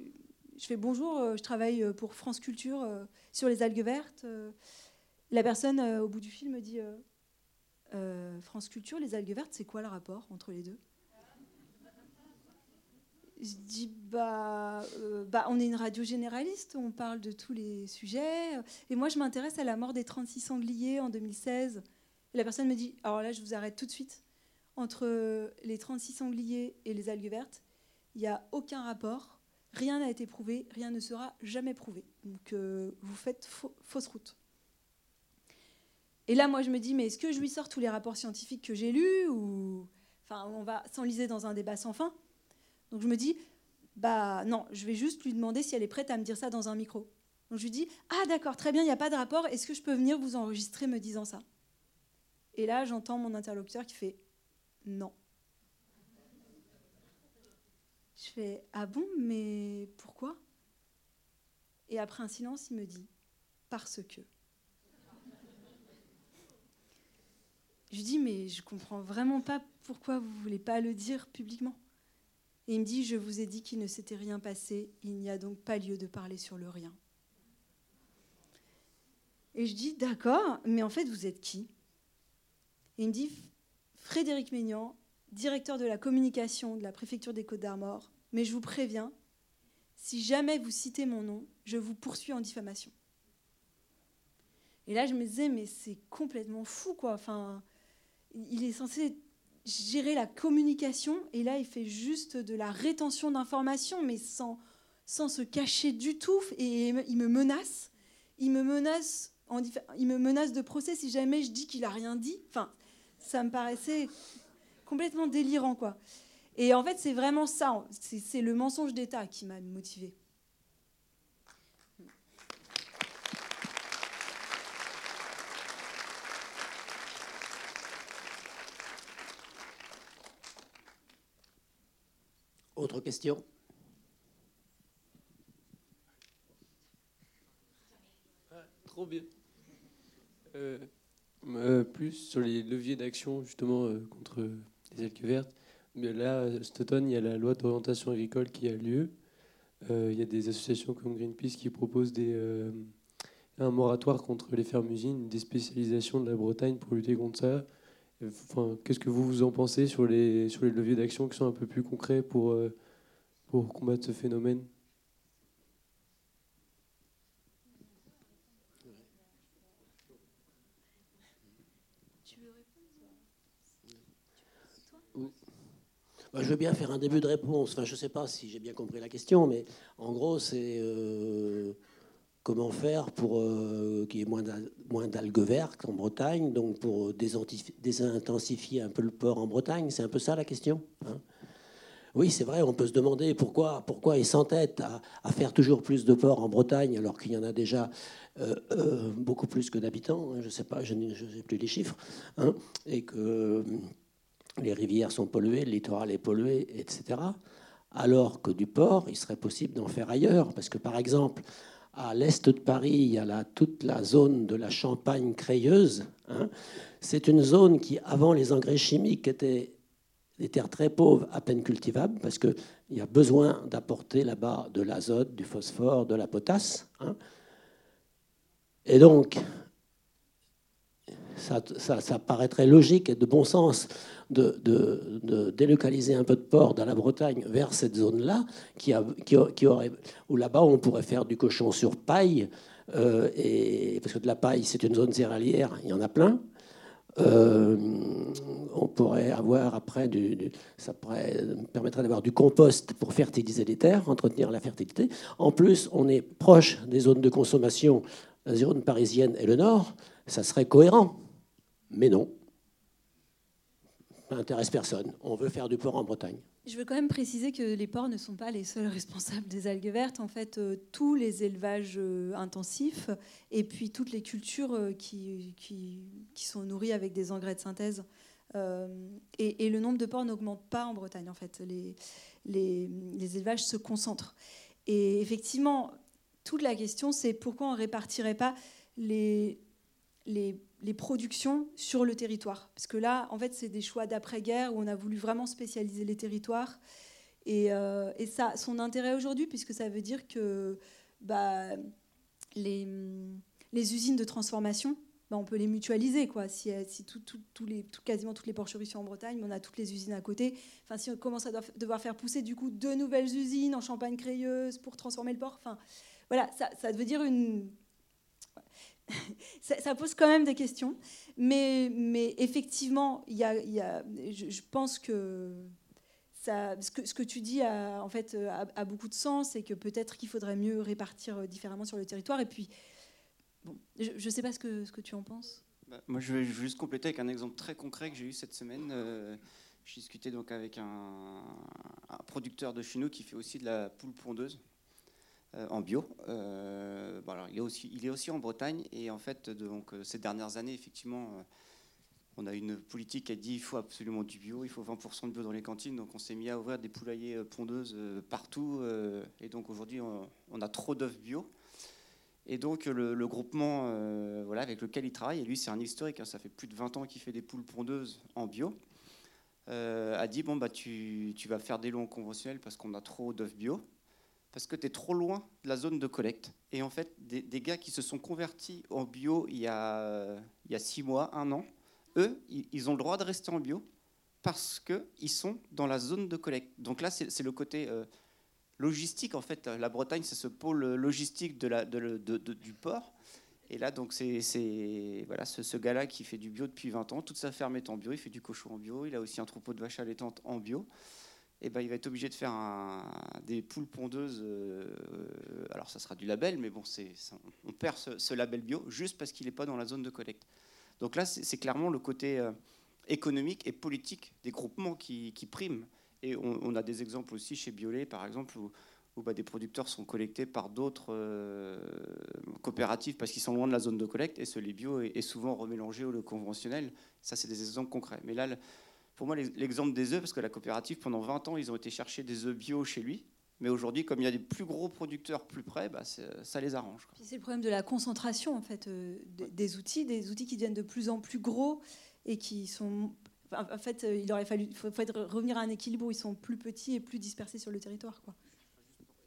[SPEAKER 4] je fais bonjour, euh, je travaille pour France Culture sur les algues vertes. La personne au bout du fil me dit euh, France Culture, les algues vertes, c'est quoi le rapport entre les deux? Je dis bah, euh, bah, on est une radio généraliste, on parle de tous les sujets. Et moi, je m'intéresse à la mort des 36 sangliers en 2016. Et la personne me dit alors là, je vous arrête tout de suite. Entre les 36 sangliers et les algues vertes, il n'y a aucun rapport. Rien n'a été prouvé, rien ne sera jamais prouvé. Donc euh, vous faites fausse route. Et là, moi, je me dis, mais est-ce que je lui sors tous les rapports scientifiques que j'ai lus ou enfin, on va s'enliser dans un débat sans fin? Donc je me dis, bah non, je vais juste lui demander si elle est prête à me dire ça dans un micro. Donc je lui dis, ah d'accord, très bien, il n'y a pas de rapport. Est-ce que je peux venir vous enregistrer me disant ça? Et là, j'entends mon interlocuteur qui fait, non. Je fais, ah bon, mais pourquoi? Et après un silence, il me dit, parce que. Je lui dis, mais je comprends vraiment pas pourquoi vous voulez pas le dire publiquement. Et il me dit, je vous ai dit qu'il ne s'était rien passé, il n'y a donc pas lieu de parler sur le rien. Et je dis, d'accord, mais en fait, vous êtes qui? Et il me dit, Frédéric Maignan, directeur de la communication de la préfecture des Côtes d'Armor, mais je vous préviens, si jamais vous citez mon nom, je vous poursuis en diffamation. Et là, je me disais, mais c'est complètement fou, quoi. Enfin, il est censé gérer la communication, et là, il fait juste de la rétention d'informations, mais sans, sans se cacher du tout. Et il me menace. Il me menace, en, il me menace de procès si jamais je dis qu'il a rien dit. Enfin, ça me paraissait complètement délirant, quoi. Et en fait, c'est vraiment ça. C'est le mensonge d'État qui m'a motivée.
[SPEAKER 1] Autre question?
[SPEAKER 9] Trop bien. Euh, euh, plus sur les leviers d'action justement euh, contre les algues vertes. Là, cet automne, il y a la loi d'orientation agricole qui a lieu. il y a des associations comme Greenpeace qui proposent des, un moratoire contre les fermes-usines, une déspécialisation de la Bretagne pour lutter contre ça. Enfin, Qu'est-ce que vous, vous en pensez sur les, sur les leviers d'action qui sont un peu plus concrets pour, pour combattre ce phénomène?
[SPEAKER 1] Bah, je veux bien faire un début de réponse. Enfin, je ne sais pas si j'ai bien compris la question, mais en gros, c'est euh, comment faire pour euh, qu'il y ait moins d'algues vertes en Bretagne, donc pour désintensifier un peu le port en Bretagne. C'est un peu ça la question. Hein? oui, c'est vrai, on peut se demander pourquoi, pourquoi ils s'entêtent à, faire toujours plus de ports en Bretagne alors qu'il y en a déjà euh, beaucoup plus que d'habitants. Hein. je ne sais pas, je n'ai plus les chiffres. Hein, et que les rivières sont polluées, le littoral est pollué, etc. Alors que du port, il serait possible d'en faire ailleurs. Parce que, par exemple, à l'est de Paris, il y a toute la zone de la Champagne crayeuse. Hein. C'est une zone qui, avant les engrais chimiques, était des terres très pauvres, à peine cultivables, parce qu'il y a besoin d'apporter là-bas de l'azote, du phosphore, de la potasse. Hein. Et donc, ça, paraîtrait logique et de bon sens de, délocaliser un peu de port dans la Bretagne vers cette zone-là, qui, qui, aurait, où là-bas on pourrait faire du cochon sur paille, euh, et, parce que de la paille c'est une zone céréalière, il y en a plein. Euh, on pourrait avoir après du, ça permettrait d'avoir du compost pour fertiliser les terres, entretenir la fertilité. En plus, on est proche des zones de consommation, la zone parisienne et le nord, ça serait cohérent. Mais non, ça n'intéresse personne. On veut faire du port en Bretagne.
[SPEAKER 4] Je veux quand même préciser que les ports ne sont pas les seuls responsables des algues vertes. En fait, euh, tous les élevages euh, intensifs et puis toutes les cultures euh, qui, sont nourries avec des engrais de synthèse. Et, le nombre de ports n'augmente pas en Bretagne, en fait. Les, élevages se concentrent. Et effectivement, toute la question, c'est pourquoi on ne répartirait pas les, les les productions sur le territoire. Parce que là, en fait, c'est des choix d'après-guerre où on a voulu vraiment spécialiser les territoires. Et, euh, ça son intérêt aujourd'hui, puisque ça veut dire que bah, les, les, usines de transformation, bah, on peut les mutualiser. Quoi. Si, si tout, les, quasiment toutes les porcheries sont en Bretagne, on a toutes les usines à côté. Enfin, si on commence à devoir faire pousser du coup deux nouvelles usines en Champagne-Crayeuse pour transformer le port, enfin, voilà, ça, ça veut dire une (laughs) ça, pose quand même des questions. Mais, mais effectivement, il y a, je, pense que, ça, ce, que ce que tu dis a, en fait, a, beaucoup de sens et que peut-être qu'il faudrait mieux répartir différemment sur le territoire. Et puis, bon, je ne sais pas ce que, ce que tu en penses.
[SPEAKER 2] Bah, moi, je vais juste compléter avec un exemple très concret que j'ai eu cette semaine. Euh, j'ai discuté donc avec un, un, producteur de chez nous qui fait aussi de la poule pondeuse. Euh, en bio. Euh, il, est aussi, il en Bretagne et en fait, donc, euh, ces dernières années, effectivement, on a une politique qui a dit qu'il faut absolument du bio, il faut 20% de bio dans les cantines. Donc on s'est mis à ouvrir des poulaillers pondeuses partout. Et donc aujourd'hui, on, a trop d'œufs bio. Et donc le, groupement voilà, avec lequel il travaille, et lui c'est un historique, hein, ça fait plus de 20 ans qu'il fait des poules pondeuses en bio, a dit, bon, bah, tu, tu vas faire des lots conventionnels parce qu'on a trop d'œufs bio parce que tu es trop loin de la zone de collecte. Et en fait, des, gars qui se sont convertis en bio il y, a, il y a six mois, un an, eux, ils ont le droit de rester en bio parce qu'ils sont dans la zone de collecte. Donc là, c'est le côté euh, logistique. En fait, la Bretagne, c'est ce pôle logistique de la, de, du port. Et là, donc, c'est voilà, ce, ce gars-là qui fait du bio depuis 20 ans. Toute sa ferme est en bio. Il fait du cochon en bio. Il a aussi un troupeau de vaches allaitantes en bio. Et ben, il va être obligé de faire des poules pondeuses. euh, alors, ça sera du label, mais bon, on perd ce, label bio juste parce qu'il n'est pas dans la zone de collecte. Donc là, c'est, clairement le côté euh, économique et politique des groupements qui, qui priment. Et on, a des exemples aussi chez Biolay, par exemple, où, bah, des producteurs sont collectés par d'autres euh, coopératives parce qu'ils sont loin de la zone de collecte et ce lait bio est, souvent remélangé au conventionnel. Ça, c'est des exemples concrets. Mais là, pour moi, l'ex- l'exemple des œufs, parce que la coopérative, pendant 20 ans, ils ont été chercher des œufs bio chez lui. Mais aujourd'hui, comme il y a des plus gros producteurs plus près, bah, ça les arrange.
[SPEAKER 4] C'est le problème de la concentration en fait euh, des, des outils, des outils qui deviennent de plus en plus gros et qui sont. En fait, euh, il aurait fallu faut, faut être- revenir à un équilibre où ils sont plus petits et plus dispersés sur le territoire. Quoi.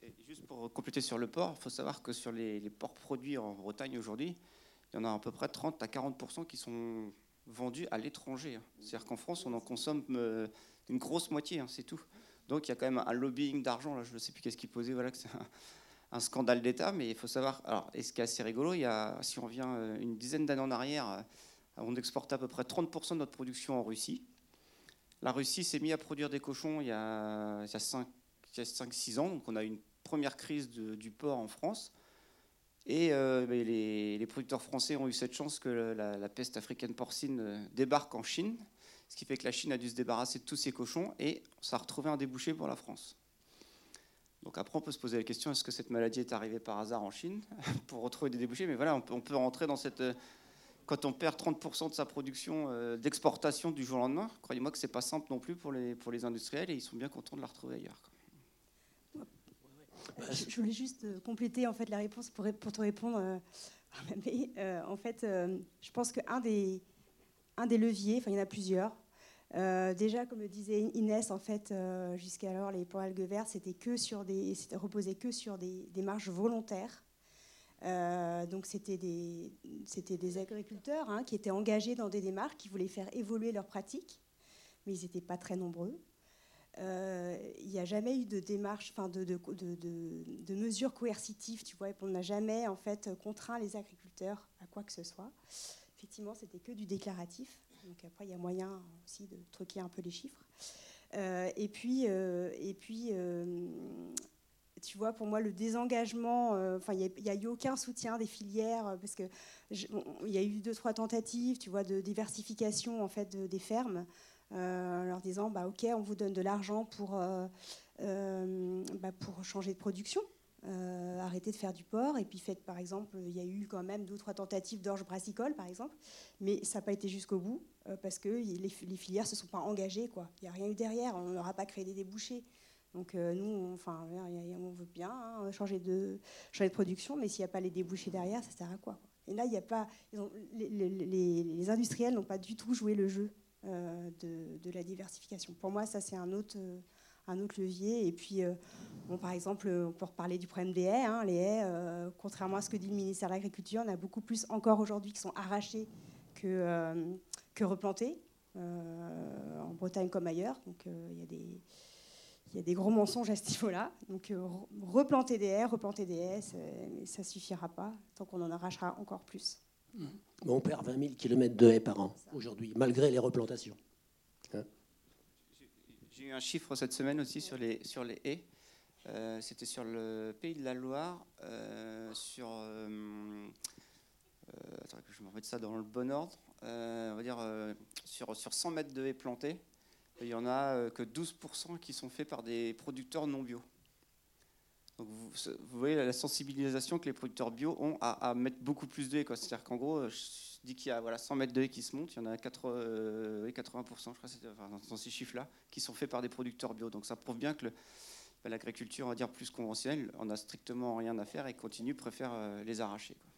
[SPEAKER 2] Et juste pour compléter sur le port, il faut savoir que sur les, les ports produits en Bretagne aujourd'hui, il y en a à peu près 30 à 40% qui sont vendus à l'étranger. hein. C'est-à-dire qu'en France, on en consomme euh, une grosse moitié, hein, c'est tout. Donc il y a quand même un lobbying d'argent, là, je ne sais plus qu'est-ce qui posait, voilà, que c'est un, un scandale d'État, mais il faut savoir, alors, et ce qui est assez rigolo, il y a, si on revient euh, une dizaine d'années en arrière, euh, on exportait à peu près 30% de notre production en Russie. La Russie s'est mise à produire des cochons il y a, a 5-6 ans, donc on a une première crise du porc en France. Et euh, ben, les, producteurs français ont eu cette chance que la, peste africaine porcine euh, débarque en Chine, ce qui fait que la Chine a dû se débarrasser de tous ces cochons et ça a retrouvé un débouché pour la France. Donc après, on peut se poser la question est-ce que cette maladie est arrivée par hasard en Chine (laughs) pour retrouver des débouchés? Mais voilà, on peut, on rentrer dans cette. euh, Quand on perd 30% de sa production d'exportation du jour au lendemain, croyez-moi que c'est pas simple non plus pour les, pour les industriels et ils sont bien contents de la retrouver ailleurs.
[SPEAKER 3] Je voulais juste euh, compléter en fait la réponse pour, pour te répondre. euh, (laughs) mais, euh, en fait, je pense qu'un des, un des leviers, enfin il y en a plusieurs. Déjà, comme le disait Inès, en fait, jusqu'alors les porcs algues vertes, c'était que sur des, reposé que sur des, marges volontaires. Donc c'était des, c'était des agriculteurs hein, qui étaient engagés dans des démarches, qui voulaient faire évoluer leurs pratiques, mais ils n'étaient pas très nombreux. Euh, il n'y a jamais eu de démarche, enfin de, de, de, mesures coercitives, tu vois, on n'a jamais en fait contraint les agriculteurs à quoi que ce soit. Effectivement, c'était que du déclaratif. Donc après, il y a moyen aussi de truquer un peu les chiffres. Euh, et puis, euh, et puis tu vois, pour moi, le désengagement, enfin, il n'y a, eu aucun soutien des filières parce que je- on- il y a eu deux trois tentatives, tu vois, de diversification en fait de- des fermes, en leur disant, bah ok, on vous donne de l'argent pour euh, euh, bah, pour changer de production. euh, arrêter de faire du porc et puis faites par exemple il y a eu quand même deux ou trois tentatives d'orge brassicole par exemple mais ça n'a pas été jusqu'au bout euh, parce que les, filières se sont pas engagées il n'y a rien eu derrière on n'aura pas créé des débouchés. Donc euh, nous, on, enfin, on veut bien hein, changer, de, changer de production, mais s'il n'y a pas les débouchés derrière, ça sert à quoi, Et là, il a pas, les, industriels n'ont pas du tout joué le jeu. euh, de, de la diversification. Pour moi, ça c'est un autre, euh, un autre levier. Et puis, euh, bon, par exemple, on peut reparler du problème des haies. hein. Les haies, euh, contrairement à ce que dit le ministère de l'Agriculture, on a beaucoup plus encore aujourd'hui qui sont arrachées que, euh, que replantées. euh, en Bretagne comme ailleurs. Donc euh, il y a des, il y a des gros mensonges à ce niveau-là. Donc, euh, re- replanter des haies, replanter des haies, ça suffira pas tant qu'on en arrachera encore plus.
[SPEAKER 1] On perd 20 000 km de haies par an aujourd'hui, malgré les replantations.
[SPEAKER 2] J'ai eu un chiffre cette semaine aussi sur les, sur les haies. Euh, C'était sur le pays de la Loire, euh, sur. euh, attends je ça dans le bon ordre. On va dire sur, sur 100 mètres de haies plantées, il y en a que 12% qui sont faits par des producteurs non bio. Vous, voyez la sensibilisation que les producteurs bio ont à, mettre beaucoup plus quoi. C'est-à-dire qu'en gros, euh, je dis qu'il y a voilà, 100 mètres haies qui se montent, il y en a 80, euh, oui, 80% je crois, c'est- enfin, dans, ces chiffres-là, qui sont faits par des producteurs bio. Donc ça prouve bien que bah, l'agriculture, on va dire plus conventionnelle, on a strictement rien à faire et continue, préfère euh, les arracher. quoi.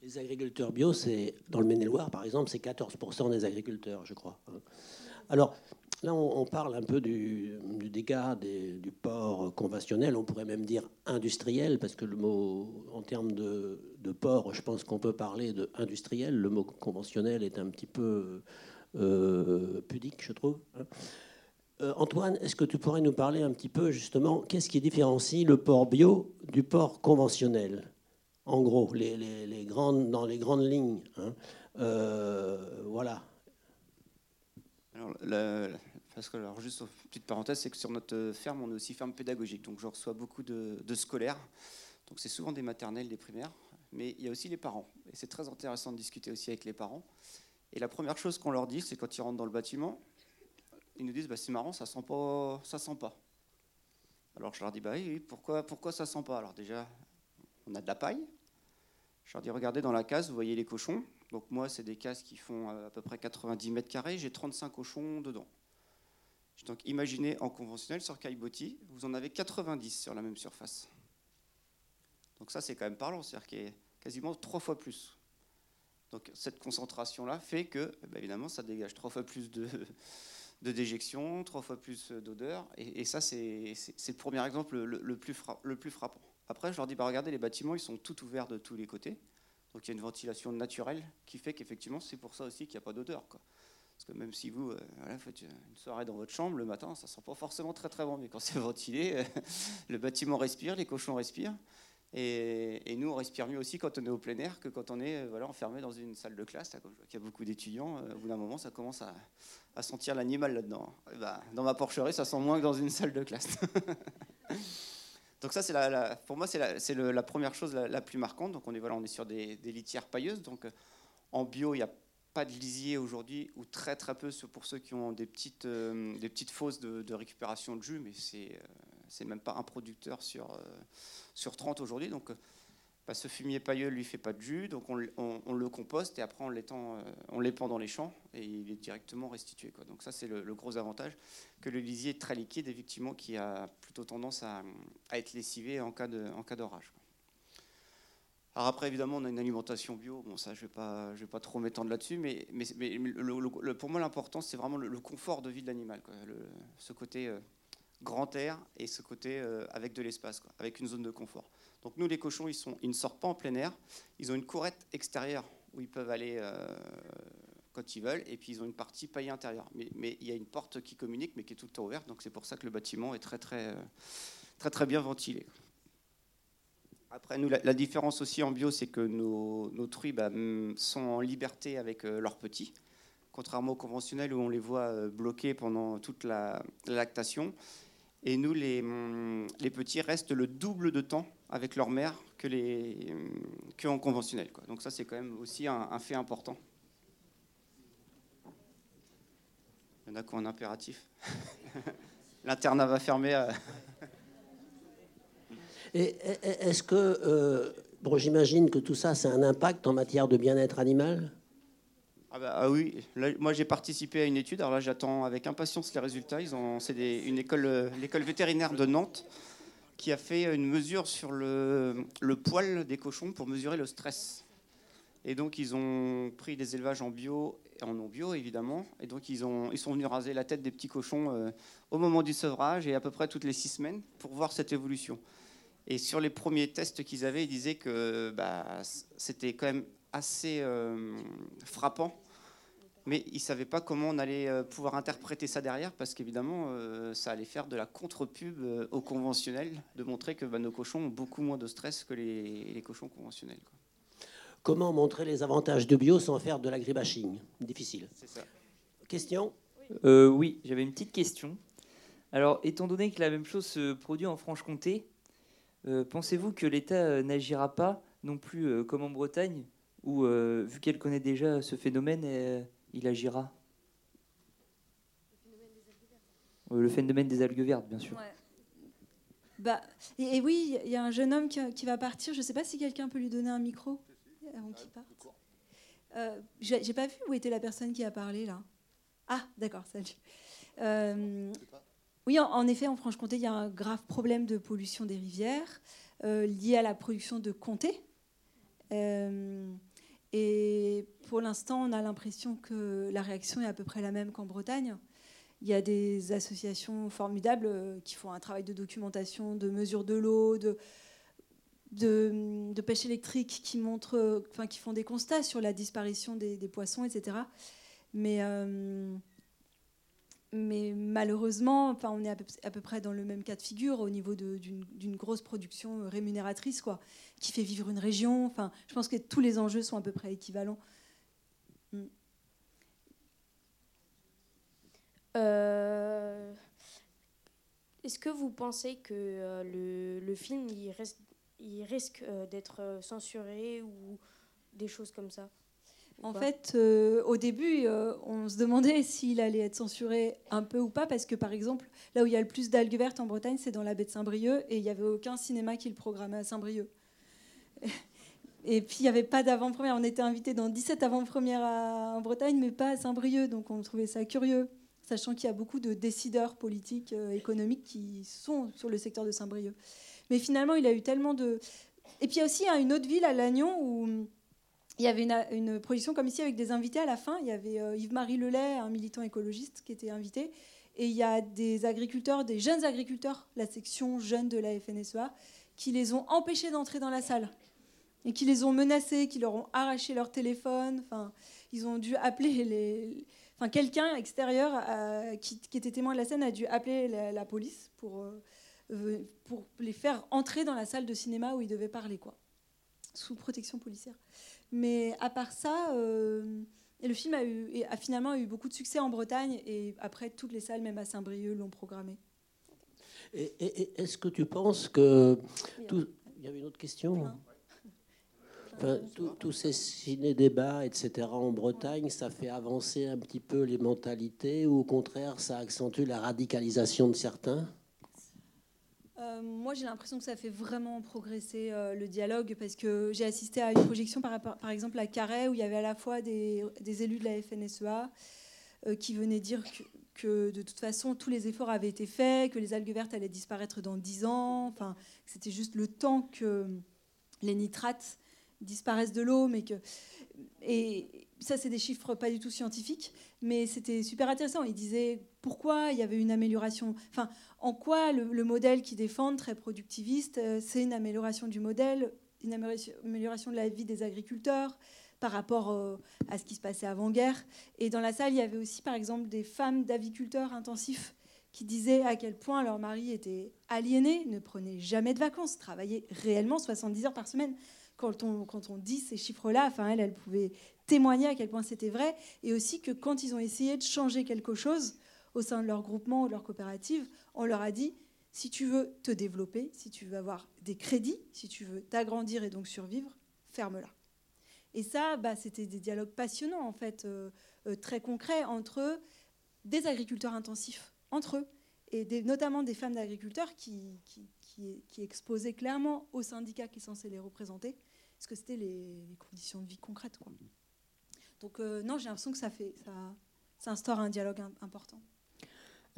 [SPEAKER 1] Les agriculteurs bio, c'est dans le Maine-et-Loire, par exemple, c'est 14% des agriculteurs, je crois. hein. Alors, là, on, parle un peu du, dégât du porc conventionnel, on pourrait même dire industriel, parce que le mot, en termes de, porc, je pense qu'on peut parler de industriel. Le mot conventionnel est un petit peu euh, pudique, je trouve. Euh, Antoine, est-ce que tu pourrais nous parler un petit peu, justement, qu'est-ce qui différencie le porc bio du porc conventionnel? En gros, les, grandes, dans les grandes lignes. hein. Euh, voilà.
[SPEAKER 2] Parce que, alors, juste une petite parenthèse, c'est que sur notre ferme, on est aussi ferme pédagogique. Donc, je reçois beaucoup de, scolaires. Donc, c'est souvent des maternelles, des primaires. Mais il y a aussi les parents. Et c'est très intéressant de discuter aussi avec les parents. Et la première chose qu'on leur dit, c'est quand ils rentrent dans le bâtiment, ils nous disent bah, c'est marrant, ça sent pas, sent pas. Alors, je leur dis bah oui, pourquoi, pourquoi ça sent pas? Alors, déjà, on a de la paille. Je leur dis regardez dans la case, vous voyez les cochons. Donc, moi, c'est des cases qui font euh, à peu près 90 mètres carrés. J'ai 35 cochons dedans. Donc imaginez en conventionnel sur Caillebotti, vous en avez 90 sur la même surface. Donc ça c'est quand même parlant, c'est-à-dire qu'il y a quasiment trois fois plus. Donc cette concentration-là fait que, eh ben, évidemment, ça dégage trois fois plus de, de déjection, trois fois plus d'odeur. Et, ça c'est le premier exemple le, plus le plus frappant. Après je leur dis, bah, regardez, les bâtiments ils sont tout ouverts de tous les côtés. Donc il y a une ventilation naturelle qui fait qu'effectivement c'est pour ça aussi qu'il n'y a pas d'odeur. Parce que même si vous euh, faites une soirée dans votre chambre le matin, ça sent pas forcément très très bon. Mais quand c'est (laughs) ventilé, euh, le bâtiment respire, les cochons respirent. Et, nous, on respire mieux aussi quand on est au plein air que quand on est euh, voilà, enfermé dans une salle de classe. Comme qu'il y a beaucoup d'étudiants, euh, au bout d'un moment, ça commence à, sentir l'animal là-dedans. Et ben, dans ma porcherie, ça sent moins que dans une salle de classe. (laughs) Donc ça, c'est la, pour moi, c'est la, première chose la, plus marquante. Donc on est, voilà, on est sur des, des litières pailleuses. Donc en bio, il n'y a pas de lisier aujourd'hui, ou très très peu pour ceux qui ont des petites, euh, des petites fosses de, récupération de jus, mais c'est euh, même pas un producteur sur, euh, sur 30 aujourd'hui. Donc euh, bah, ce fumier pailleux lui fait pas de jus, donc on, on- le composte et après on l'étend, on l'épand dans les champs et il est directement restitué. Donc ça c'est le, gros avantage que le lisier est très liquide, effectivement, qui a plutôt tendance à, à être lessivé en cas d'orage. Alors après, évidemment, on a une alimentation bio. Bon, ça, je ne vais, pas- vais pas trop m'étendre là-dessus, mais, mais, mais pour moi, l'important, c'est vraiment le, confort de vie de l'animal. Ce côté euh, grand air et ce côté euh, avec de l'espace, avec une zone de confort. Donc nous, les cochons, ils, ne sortent pas en plein air. Ils ont une courette extérieure où ils peuvent aller euh, quand ils veulent, et puis ils ont une partie paillée intérieure. Mais, mais il y a une porte qui communique, mais qui est tout le temps ouverte. Donc c'est pour ça que le bâtiment est très, très, très, très bien ventilé. Après, nous, la, différence aussi en bio, c'est que nos, nos truies bah, mm, sont en liberté avec euh, leurs petits, contrairement au conventionnel où on les voit euh, bloqués pendant toute la, la lactation. Et nous, les, mm, les petits restent le double de temps avec leur mère que, mm, en conventionnel. Donc ça, c'est quand même aussi un, fait important. Il y en a qui ont un impératif. (laughs) L'internat va fermer. à-
[SPEAKER 1] Et est-ce que, euh, bon, j'imagine que tout ça, c'est un impact en matière de bien-être animal?
[SPEAKER 2] Ah, bah, ah oui, moi j'ai participé à une étude. Alors là, j'attends avec impatience les résultats. Ils ont, c'est une école, euh, l'école vétérinaire de Nantes, qui a fait une mesure sur le, le poil des cochons pour mesurer le stress. Et donc ils ont pris des élevages en bio et en non bio évidemment. Et donc ils, ont, ils sont venus raser la tête des petits cochons euh, au moment du sevrage et à peu près toutes les six semaines pour voir cette évolution. Et sur les premiers tests qu'ils avaient, ils disaient que bah, c'était quand même assez euh, frappant mais ils ne savaient pas comment on allait euh, pouvoir interpréter ça derrière, parce qu'évidemment, euh, ça allait faire de la contre-pub euh, au conventionnel, de montrer que bah, nos cochons ont beaucoup moins de stress que les, les cochons conventionnels. quoi.
[SPEAKER 1] Comment montrer les avantages de bio sans faire de l'agribashing? Difficile.
[SPEAKER 2] Ça.
[SPEAKER 1] Question?
[SPEAKER 10] Euh, oui, j'avais une petite question. Alors, étant donné que la même chose se produit en Franche-Comté, euh, pensez-vous que l'État euh, n'agira pas non plus euh, comme en Bretagne, où, euh, vu qu'elle connaît déjà ce phénomène, euh, il agira? Euh, Le phénomène des algues vertes, bien sûr.
[SPEAKER 4] Ouais. Bah, et, et oui, il y a un jeune homme qui, qui va partir. Je ne sais pas si quelqu'un peut lui donner un micro avant qu'il parte. Euh, J'ai j'ai pas vu où était la personne qui a parlé là. Ah, d'accord, salut. Euh, oui, en, effet, en Franche-Comté, il y a un grave problème de pollution des rivières euh, lié à la production de comté. Euh, et pour l'instant, on a l'impression que la réaction est à peu près la même qu'en Bretagne. Il y a des associations formidables euh, qui font un travail de documentation, de mesure de l'eau, de, pêche électrique, qui montrent, enfin, qui font des constats sur la disparition des, poissons, etc. Mais mais malheureusement, enfin, on est à peu, près dans le même cas de figure au niveau d'une grosse production rémunératrice, quoi, qui fait vivre une région. Enfin, je pense que tous les enjeux sont à peu près équivalents.
[SPEAKER 11] Euh, Est-ce que vous pensez que euh, le, film il, risque euh, d'être euh, censuré ou des choses comme ça?
[SPEAKER 4] En fait, euh, au début, euh, on se demandait (laughs) s'il allait être censuré un peu ou pas, parce que par exemple, là où il y a le plus d'algues vertes en Bretagne, c'est dans la baie de Saint-Brieuc, et il n'y avait aucun cinéma qui le programmait à Saint-Brieuc. (laughs) Et puis, il n'y avait pas d'avant-première. On était invité dans 17 avant-premières en Bretagne, mais pas à Saint-Brieuc, donc on trouvait ça curieux, sachant qu'il y a beaucoup de décideurs politiques, euh, économiques qui sont sur le secteur de Saint-Brieuc. Mais finalement, il a eu tellement de... Et puis, il y a aussi hein, une autre ville, à Lannion, où il y avait une, une production comme ici avec des invités à la fin. Il y avait euh, Yves-Marie Lelay, un militant écologiste, qui était invité. Et il y a des agriculteurs, des jeunes agriculteurs, la section jeune de la FNSEA, qui les ont empêchés d'entrer dans la salle. Et qui les ont menacés, qui leur ont arraché leur téléphone. Enfin, ils ont dû appeler les. Enfin, quelqu'un extérieur euh, qui, était témoin de la scène a dû appeler la, police pour, euh, pour les faire entrer dans la salle de cinéma où ils devaient parler, quoi. Sous protection policière. Mais à part ça, euh, et le film a, eu, et a finalement eu beaucoup de succès en Bretagne et après toutes les salles, même à Saint-Brieuc, l'ont programmé.
[SPEAKER 1] Et, et- et est-ce que tu penses que... tout- Il y avait une autre question Enfin, tout- tous ces ciné-débats, etc., en Bretagne, ça fait avancer un petit peu les mentalités ou au contraire, ça accentue la radicalisation de certains?
[SPEAKER 4] Euh, moi, j'ai l'impression que ça fait vraiment progresser euh, le dialogue parce que j'ai assisté à une projection, par, par exemple, à Carhaix, où il y avait à la fois des, élus de la FNSEA euh, qui venaient dire que, que, de toute façon, tous les efforts avaient été faits, que les algues vertes allaient disparaître dans 10 ans, enfin, que c'était juste le temps que les nitrates disparaissent de l'eau, mais que. Et ça, c'est des chiffres pas du tout scientifiques, mais c'était super intéressant. Ils disaient pourquoi il y avait une amélioration. Enfin, en quoi le, le modèle qu'ils défendent, très productiviste, euh, c'est une amélioration du modèle, une amélioration, de la vie des agriculteurs par rapport à ce qui se passait avant-guerre. Et dans la salle, il y avait aussi, par exemple, des femmes d'aviculteurs intensifs qui disaient à quel point leur mari était aliéné, ne prenait jamais de vacances, travaillait réellement 70 heures par semaine. Quand on, dit ces chiffres-là, enfin, elle, pouvait témoigner à quel point c'était vrai, et aussi que quand ils ont essayé de changer quelque chose au sein de leur groupement ou de leur coopérative, on leur a dit, si tu veux te développer, si tu veux avoir des crédits, si tu veux t'agrandir et donc survivre, ferme-la. Et ça, bah, c'était des dialogues passionnants, en fait, euh, euh, très concrets entre des agriculteurs intensifs, entre eux, et notamment des femmes d'agriculteurs qui, exposaient clairement au syndicat qui est censé les représenter, ce que c'était les, conditions de vie concrètes. Quoi. Donc euh, non, j'ai l'impression que ça, fait, ça, instaure un dialogue im- important.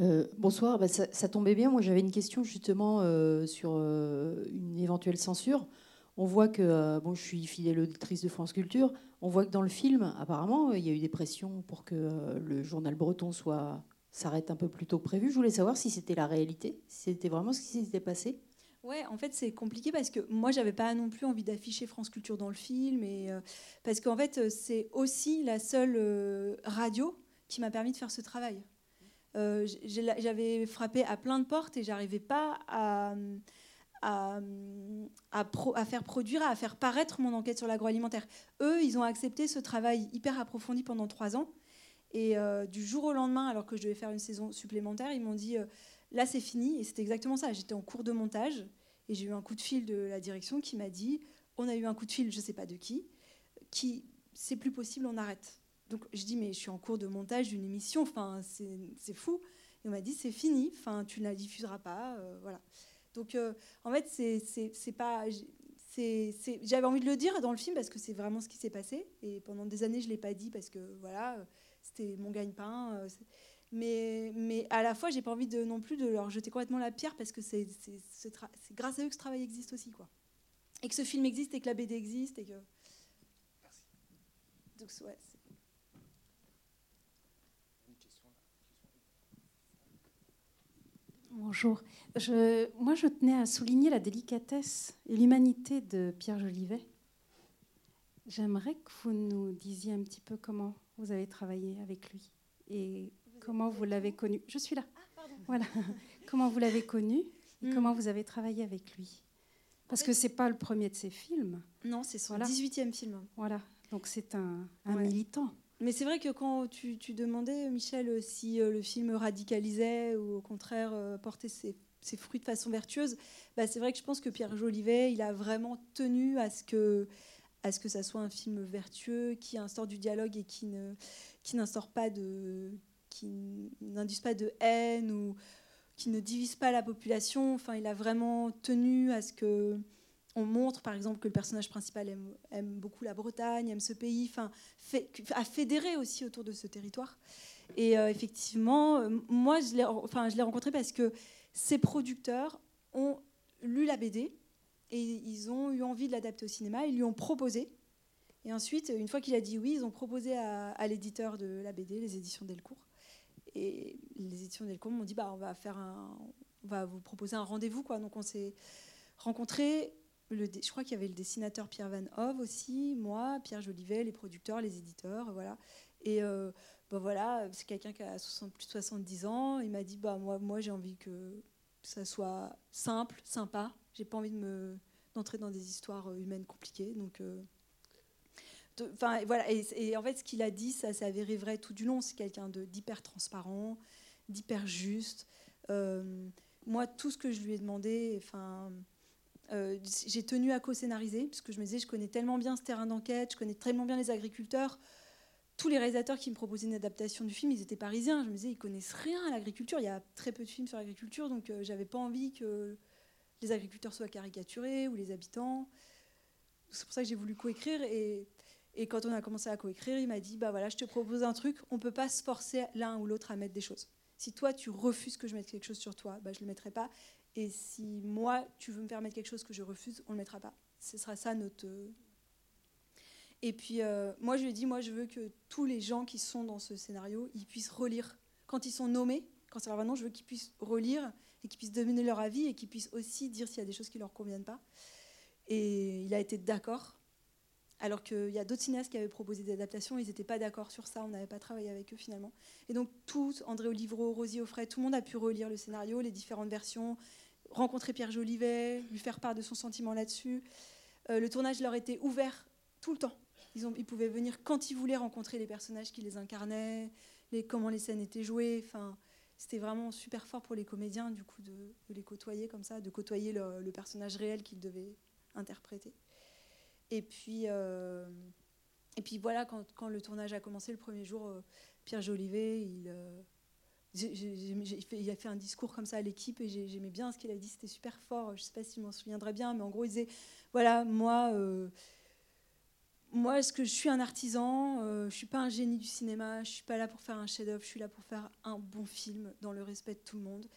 [SPEAKER 12] Euh, bonsoir, Bah, ça, tombait bien. Moi, j'avais une question justement euh, sur une éventuelle censure. On voit que, bon, je suis fidèle auditrice de France Culture, on voit que dans le film, apparemment, il y a eu des pressions pour que le journal breton soit s'arrête un peu plus tôt que prévu. Je voulais savoir si c'était la réalité, si c'était vraiment ce qui s'était passé.
[SPEAKER 4] Ouais, en fait, c'est compliqué parce que moi, j'avais pas non plus envie d'afficher France Culture dans le film, et euh, parce qu'en fait, euh, c'est aussi la seule euh, radio qui m'a permis de faire ce travail. Euh, J'avais frappé à plein de portes et j'arrivais pas à, faire produire, à faire paraître mon enquête sur l'agroalimentaire. Eux, ils ont accepté ce travail hyper approfondi pendant trois ans. Et du jour au lendemain, alors que je devais faire une saison supplémentaire, ils m'ont dit là c'est fini. Et c'était exactement ça. J'étais en cours de montage et j'ai eu un coup de fil de la direction qui m'a dit on a eu un coup de fil, je sais pas de qui, qui c'est plus possible, on arrête. Donc je dis mais je suis en cours de montage d'une émission, enfin c'est fou. Et on m'a dit c'est fini, enfin tu ne la diffuseras pas, euh, voilà. Donc euh, en fait c'est pas j'avais envie de le dire dans le film parce que c'est vraiment ce qui s'est passé et pendant des années je l'ai pas dit parce que voilà euh, c'était mon gagne-pain mais mais à la fois j'ai pas envie de non plus de leur jeter complètement la pierre parce que c'est grâce à eux que ce travail existe aussi quoi et que ce film existe et que la BD existe et que donc ouais,
[SPEAKER 13] Bonjour. Je- moi, je tenais à souligner la délicatesse et l'humanité de Pierre Jolivet. J'aimerais que vous nous disiez un petit peu comment vous avez travaillé avec lui et comment vous l'avez connu. Je suis là. Voilà. (laughs) comment vous l'avez connu et
[SPEAKER 4] Hmm.
[SPEAKER 13] comment vous avez travaillé avec lui. Parce que c'est pas le premier de ses films.
[SPEAKER 4] Non, c'est son
[SPEAKER 13] Voilà.
[SPEAKER 4] 18e film.
[SPEAKER 13] Voilà. Donc c'est un, un
[SPEAKER 4] Ouais.
[SPEAKER 13] militant.
[SPEAKER 4] Mais c'est vrai que quand tu, tu demandais, Michel, euh, si euh, le film radicalisait ou au contraire euh, portait ses, ses fruits de façon vertueuse, bah, c'est vrai que je pense que Pierre Jolivet, il a vraiment tenu à ce que à ce que ça soit un film vertueux qui instaure du dialogue et qui ne qui n'instaure pas de qui n'induise pas de haine ou qui ne divise pas la population. Enfin, il a vraiment tenu à ce que on montre, par exemple, que le personnage principal aime, beaucoup la Bretagne, aime ce pays, enfin, fait, a fédéré aussi autour de ce territoire. Et euh, effectivement, euh, moi, je l'ai enfin, je l'ai rencontré parce que ces producteurs ont lu la BD et ils ont eu envie de l'adapter au cinéma. Ils lui ont proposé. Et ensuite, une fois qu'il a dit oui, ils ont proposé à, à l'éditeur de la BD, les éditions Delcourt. Et les éditions Delcourt m'ont dit bah, on va vous proposer un rendez-vous quoi. Donc on s'est rencontrés. Je crois qu'il y avait le dessinateur Pierre Van Hove aussi, moi, Pierre Jolivet, les producteurs, les éditeurs, voilà. Et euh, bah voilà, c'est quelqu'un qui a 60, plus de 70 ans. Il m'a dit bah moi, moi j'ai envie que ça soit simple, sympa. J'ai pas envie de me d'entrer dans des histoires euh, humaines compliquées. Donc euh, Enfin, voilà. Et, en fait, ce qu'il a dit, ça s'est avéré vrai tout du long. C'est quelqu'un d'hyper transparent, d'hyper juste. Euh, moi, tout ce que je lui ai demandé, enfin, euh, j'ai tenu à co-scénariser, parce que je me disais, je connais tellement bien ce terrain d'enquête, je connais tellement bien les agriculteurs. Tous les réalisateurs qui me proposaient une adaptation du film, ils étaient parisiens. Je me disais, ils connaissent rien à l'agriculture. Il y a très peu de films sur l'agriculture, donc euh, j'avais pas envie que les agriculteurs soient caricaturés ou les habitants. C'est pour ça que j'ai voulu coécrire. Et, et quand on a commencé à coécrire, il m'a dit bah voilà, je te propose un truc. On peut pas se forcer l'un ou l'autre à mettre des choses. Si toi tu refuses que je mette quelque chose sur toi, bah, je le mettrai pas. Et si moi tu veux me faire mettre quelque chose que je refuse, on le mettra pas. Ce sera ça notre. Et puis euh, moi je lui ai dit moi je veux que tous les gens qui sont dans ce scénario, ils puissent relire quand ils sont nommés. Quand c'est leur vrai nom, je veux qu'ils puissent relire et qu'ils puissent donner leur avis et qu'ils puissent aussi dire s'il y a des choses qui leur conviennent pas. Et il a été d'accord. Alors qu'il y a d'autres cinéastes qui avaient proposé des adaptations, ils n'étaient pas d'accord sur ça, on n'avait pas travaillé avec eux finalement. Et donc tous, André Olivreau, Rosie Offray, tout le monde a pu relire le scénario, les différentes versions, rencontrer Pierre Jolivet, lui faire part de son sentiment là-dessus. Euh, le tournage leur était ouvert tout le temps. Ils, pouvaient venir quand ils voulaient rencontrer les personnages qui les incarnaient, comment les scènes étaient jouées. Enfin, c'était vraiment super fort pour les comédiens du coup de, les côtoyer comme ça, de côtoyer le personnage réel qu'ils devaient interpréter. Et puis, euh, et puis voilà, quand, le tournage a commencé le premier jour, euh, Pierre Jolivet, il, euh, il a fait un discours comme ça à l'équipe et j'aimais bien ce qu'il a dit, c'était super fort. Je ne sais pas si je m'en souviendrai bien, mais en gros, il disait voilà, moi, moi, est-ce que je suis un artisan Je suis pas un génie du cinéma. Je suis pas là pour faire un chef-d'œuvre. Je suis là pour faire un bon film dans le respect de tout le monde.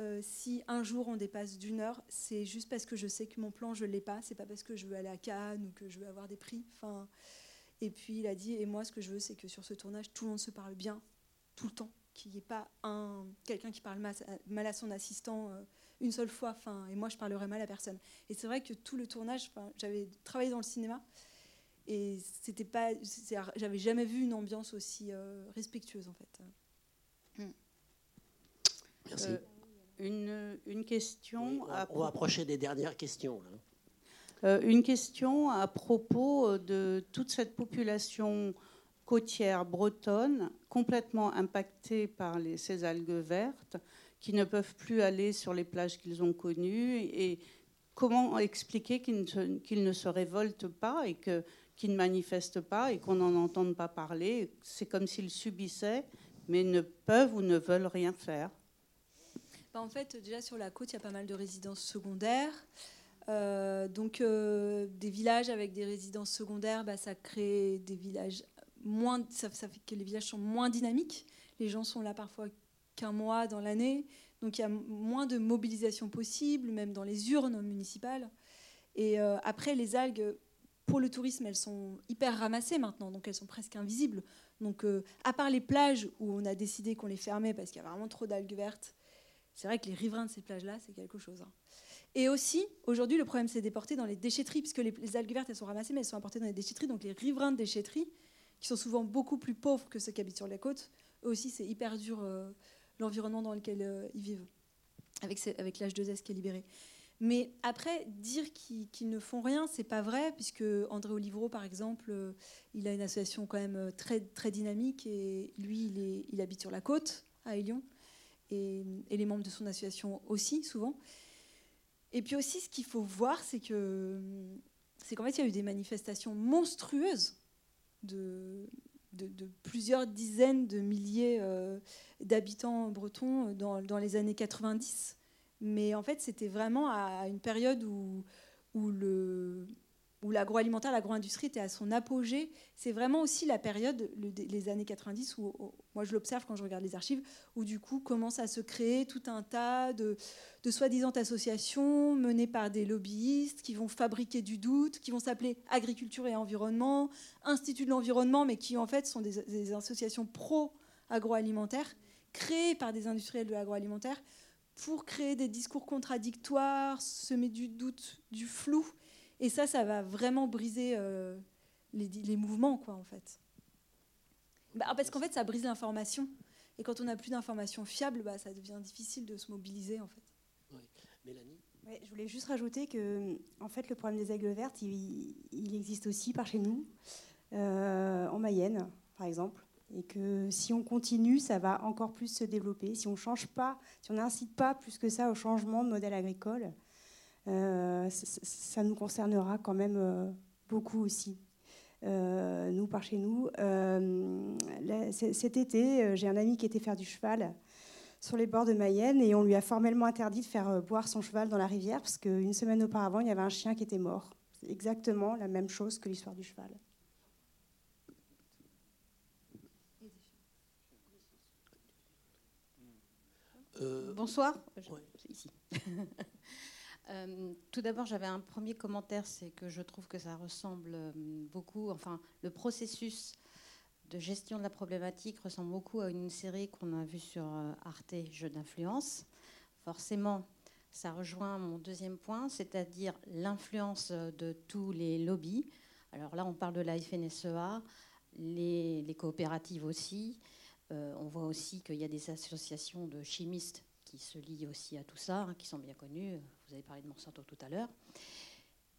[SPEAKER 4] Euh, si un jour on dépasse d'une heure, c'est juste parce que je sais que mon plan je l'ai pas. C'est pas parce que je veux aller à Cannes ou que je veux avoir des prix. Enfin, et puis il a dit et moi ce que je veux c'est que sur ce tournage tout le monde se parle bien tout le temps, qu'il n'y ait pas un quelqu'un qui parle mal, à son assistant euh, une seule fois. Enfin, et moi je parlerai mal à personne. Et c'est vrai que tout le tournage, j'avais travaillé dans le cinéma et c'était pas, j'avais jamais vu une ambiance aussi euh, respectueuse en fait.
[SPEAKER 1] Merci.
[SPEAKER 14] Euh, une, une, question.
[SPEAKER 1] Oui, on, à on va approcher des dernières questions.
[SPEAKER 14] Euh, une question à propos de toute cette population côtière bretonne complètement impactée par les, ces algues vertes, qui ne peuvent plus aller sur les plages qu'ils ont connues. Et comment expliquer qu'ils ne, qu ne, se révoltent pas et qu'ils ne manifestent pas et qu'on n'en entende pas parler? C'est comme s'ils subissaient, mais ne peuvent ou ne veulent rien faire.
[SPEAKER 4] Bah, en fait, déjà sur la côte, il y a pas mal de résidences secondaires. Euh, donc, euh, des villages avec des résidences secondaires, bah, ça crée des villages moins. Ça, fait que les villages sont moins dynamiques. Les gens sont là parfois qu'un mois dans l'année. Donc, il y a moins de mobilisation possible, même dans les urnes municipales. Et euh, après, les algues, pour le tourisme, elles sont hyper ramassées maintenant, donc elles sont presque invisibles. Donc, à part les plages où on a décidé qu'on les fermait parce qu'il y a vraiment trop d'algues vertes, c'est vrai que les riverains de ces plages-là, c'est quelque chose. Hein. Et aussi, aujourd'hui, le problème s'est déporté dans les déchetteries, puisque les, algues vertes, elles sont ramassées, mais elles sont apportées dans les déchetteries. Donc les riverains de déchetteries, qui sont souvent beaucoup plus pauvres que ceux qui habitent sur la côte, eux aussi, c'est hyper dur euh, l'environnement dans lequel euh, ils vivent, avec, avec l'H2S qui est libéré. Mais après, dire qu'ils ne font rien, c'est pas vrai, puisque André Olivero, par exemple, euh, il a une association quand même très, très dynamique, et lui, il, est, il habite sur la côte, à Lyon, et, les membres de son association aussi, souvent. Et puis aussi, ce qu'il faut voir, c'est que c'est qu'en fait, il y a eu des manifestations monstrueuses de, plusieurs dizaines de milliers euh, d'habitants bretons dans, dans les années 90. Mais en fait, c'était vraiment à une période où, où, le, où l'agroalimentaire, l'agro-industrie était à son apogée. C'est vraiment aussi la période, le- les années 90, où, où- moi je l'observe quand je regarde les archives, où du coup commence à se créer tout un tas de, soi-disant associations menées par des lobbyistes qui vont fabriquer du doute, qui vont s'appeler Agriculture et Environnement, Institut de l'Environnement, mais qui en fait sont des, des associations pro-agroalimentaires, créées par des industriels de l'agroalimentaire, pour créer des discours contradictoires, semer du doute, du flou. Et ça, ça va vraiment briser euh, les, les mouvements, quoi, en fait. Bah, parce qu'en fait, ça brise l'information. Et quand on n'a plus d'informations fiables, bah, ça devient difficile de se mobiliser, en fait.
[SPEAKER 1] Mélanie?
[SPEAKER 3] Ouais, je voulais juste rajouter que, en fait, le problème des aigles vertes, il, il existe aussi par chez nous, euh, en Mayenne, par exemple, et que si on continue, ça va encore plus se développer. Si on change pas, si on n'incite pas plus que ça au changement de modèle agricole, euh, ça, ça- nous concernera quand même euh, beaucoup aussi. Euh, nous, par chez nous, euh, là, cet été, euh, j'ai un ami qui était faire du cheval sur les bords de Mayenne et on lui a formellement interdit de faire euh, boire son cheval dans la rivière parce qu'une semaine auparavant, il y avait un chien qui était mort. C'est exactement la même chose que l'histoire du cheval.
[SPEAKER 1] Euh,
[SPEAKER 15] Bonsoir. Je ici. (laughs) Euh, tout d'abord, j'avais un premier commentaire, c'est que je trouve que ça ressemble euh, beaucoup, enfin, le processus de gestion de la problématique ressemble beaucoup à une série qu'on a vue sur euh, Arte, Jeux d'influence. Forcément, ça rejoint mon deuxième point, c'est-à-dire l'influence de tous les lobbies. Alors là, on parle de la FNSEA, les, coopératives aussi. On voit aussi qu'il y a des associations de chimistes qui se lient aussi à tout ça, hein, qui sont bien connues. Vous avez parlé de Monsanto tout à l'heure.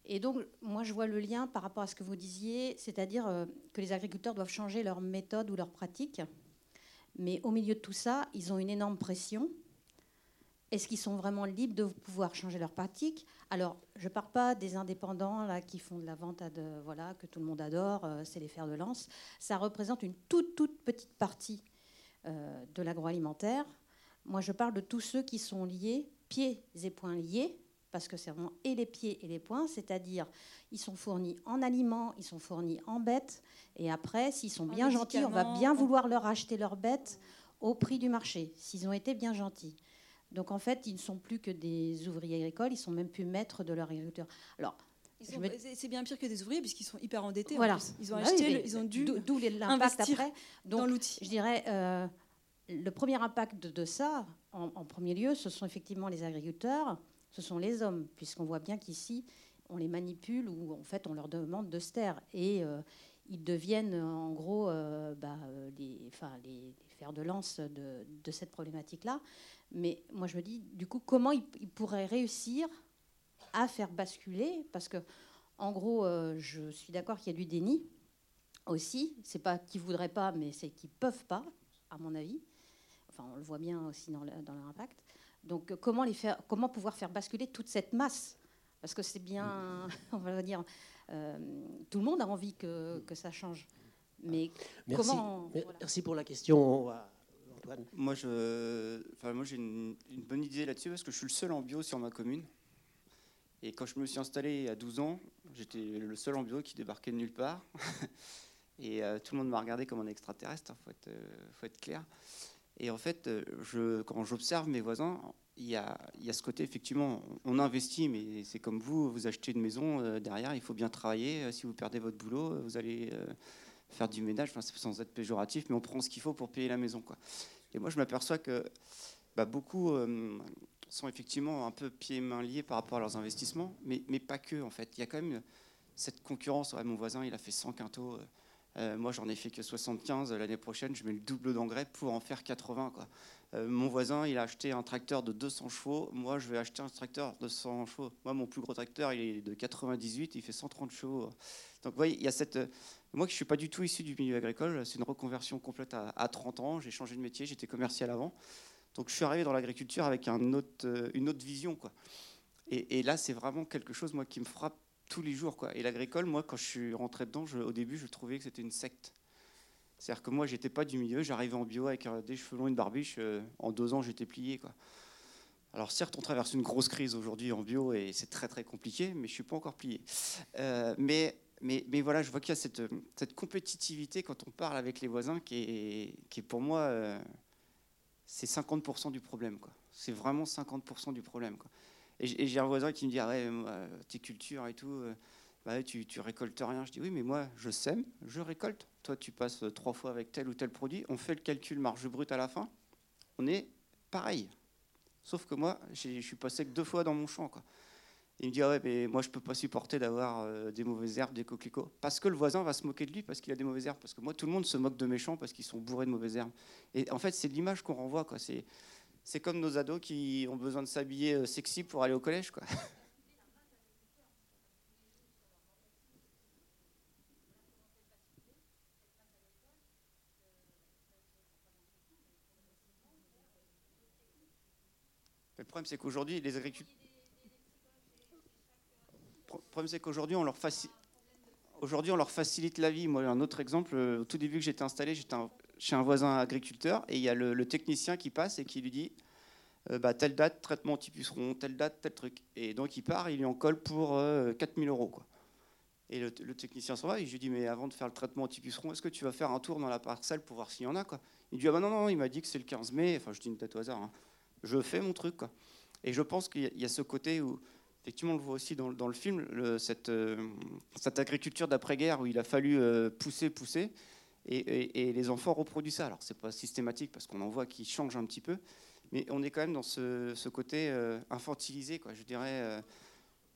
[SPEAKER 15] Et donc, moi, je vois le lien par rapport à ce que vous disiez, c'est-à-dire euh, que les agriculteurs doivent changer leur méthode ou leur pratique. Mais au milieu de tout ça, ils ont une énorme pression. Est-ce qu'ils sont vraiment libres de pouvoir changer leur pratique? Alors, je ne parle pas des indépendants là, qui font de la vente à de, voilà, que tout le monde adore, euh, c'est les fers de lance. Ça représente une toute, toute petite partie euh, de l'agroalimentaire. Moi, je parle de tous ceux qui sont liés, pieds et poings liés, parce que c'est vraiment et les pieds et les poings, c'est-à-dire ils sont fournis en aliments, ils sont fournis en bêtes, et après, s'ils sont
[SPEAKER 4] En
[SPEAKER 15] bien gentils, on va bien
[SPEAKER 4] en-
[SPEAKER 15] vouloir leur acheter leurs bêtes au prix du marché, s'ils ont été bien gentils. Donc en fait, ils ne sont plus que des ouvriers agricoles, ils sont même plus maîtres de leur agriculture. Alors, me-
[SPEAKER 4] C'est bien pire que des ouvriers puisqu'ils sont hyper endettés.
[SPEAKER 15] voilà.
[SPEAKER 4] Ils ont
[SPEAKER 15] Bah
[SPEAKER 4] acheté,
[SPEAKER 15] oui,
[SPEAKER 4] ils ont dû
[SPEAKER 15] d'où- l'impact
[SPEAKER 4] investir
[SPEAKER 15] après. Donc,
[SPEAKER 4] dans l'outil.
[SPEAKER 15] Je dirais euh, le premier impact de, ça, en, premier lieu, ce sont effectivement les agriculteurs, ce sont les hommes, puisqu'on voit bien qu'ici on les manipule ou en fait on leur demande de se taire et euh, ils deviennent en gros euh, bah, euh, les, fers de lance de, cette problématique-là. Mais moi je me dis du coup comment ils, pourraient réussir à faire basculer? Parce que en gros je suis d'accord qu'il y a du déni aussi. C'est pas qu'ils voudraient pas, mais c'est qu'ils peuvent pas, à mon avis. Enfin, on le voit bien aussi dans, le- dans leur impact. Donc, euh, comment, les faire, comment pouvoir faire basculer toute cette masse? Parce que c'est bien, (laughs) on va dire, euh, tout le monde a envie que, que ça change. Mais
[SPEAKER 1] Merci.
[SPEAKER 15] comment
[SPEAKER 1] Mer- Merci pour la question. Antoine.
[SPEAKER 2] Moi, je, enfin, moi, j'ai une, une bonne idée là-dessus parce que je suis le seul en bio sur ma commune. Et quand je me suis installé à 12 ans, j'étais le seul en bio qui débarquait de nulle part. (laughs) Et euh, tout le monde m'a regardé comme un extraterrestre, il euh, faut être clair. Et en fait, euh, quand j'observe mes voisins, il y, a, ce côté, effectivement, on investit, mais c'est comme vous, vous achetez une maison, euh, derrière, il faut bien travailler. Euh, Si vous perdez votre boulot, vous allez faire du ménage, enfin, sans être péjoratif, mais on prend ce qu'il faut pour payer la maison. Et moi, je m'aperçois que bah, beaucoup sont effectivement un peu pieds et mains liés par rapport à leurs investissements, mais, mais pas que, en fait. Il y a quand même cette concurrence. Ouais, mon voisin, il a fait 100 quintaux. Euh, Euh, moi, j'en ai fait que 75. L'année prochaine, je mets le double d'engrais pour en faire 80. Quoi. Euh, mon voisin, il a acheté un tracteur de 200 chevaux. Moi, je vais acheter un tracteur de 100 chevaux. Moi, mon plus gros tracteur, il est de 98. Il fait 130 chevaux. Donc, vous voyez, il y a cette. Moi, je ne suis pas du tout issu du milieu agricole. C'est une reconversion complète à, à 30 ans. J'ai changé de métier. J'étais commercial avant. Donc, je suis arrivé dans l'agriculture avec autre, une autre vision. Et, et là, c'est vraiment quelque chose, moi, qui me frappe tous les jours. Quoi. Et l'agricole, moi, quand je suis rentré dedans, au début, je trouvais que c'était une secte. C'est-à-dire que moi, j'étais pas du milieu, j'arrivais en bio avec euh, des cheveux longs, une barbiche. euh, en deux ans, j'étais plié. Quoi. Alors certes, on traverse une grosse crise aujourd'hui en bio et c'est très très compliqué, mais je suis pas encore plié. Euh, mais, mais, mais voilà, je vois qu'il y a cette, cette compétitivité quand on parle avec les voisins qui est, qui est pour moi, c'est 50% du problème. quoi. C'est vraiment 50% du problème. quoi. Et j'ai un voisin qui me dit, ah ouais, tes cultures et tout, euh, bah tu, tu récoltes rien. Je dis, oui, mais moi, je sème, je récolte. Toi, tu passes euh, trois fois avec tel ou tel produit, on fait le calcul marge brute à la fin, on est pareil. Sauf que moi, je suis passé que deux fois dans mon champ. Quoi. Il me dit, ah ouais, mais moi, je peux pas supporter d'avoir euh, des mauvaises herbes, des coquelicots. Parce que le voisin va se moquer de lui parce qu'il a des mauvaises herbes. Parce que moi, tout le monde se moque de mes champs parce qu'ils sont bourrés de mauvaises herbes. Et en fait, c'est l'image qu'on renvoie. Quoi. C'est, c'est comme nos ados qui ont besoin de s'habiller euh, sexy pour aller au collège. Quoi. (laughs) Le problème, c'est qu'aujourd'hui, les agriculteurs. Problème, c'est qu'aujourd'hui, on leur facilite. Aujourd'hui, on leur facilite la vie. Moi, un autre exemple, euh, au tout début que j'étais installé, j'étais un- chez un voisin agriculteur et il y a le, technicien qui passe et qui lui dit euh, bah, telle date, traitement anti-puceron, telle date, tel truc. Et donc, il part, il lui en colle pour euh, 4000 euros. Quoi. Et le, technicien s'en va et je lui dis mais avant de faire le traitement anti-puceron, est-ce que tu vas faire un tour dans la parcelle pour voir s'il y en a quoi? Il dit ah bah non, non, il m'a dit que c'est le 15 mai, enfin je dis une date au hasard. hein. Je fais mon truc. Quoi. Et je pense qu'il y a- ce côté où, effectivement, on le voit aussi dans, dans le film, cette, euh, cette agriculture d'après-guerre où il a fallu euh, pousser, pousser, et, les enfants reproduisent ça. Alors, c'est pas systématique parce qu'on en voit qui changent un petit peu, mais on est quand même dans ce, ce côté euh, infantilisé, quoi. Je dirais, euh,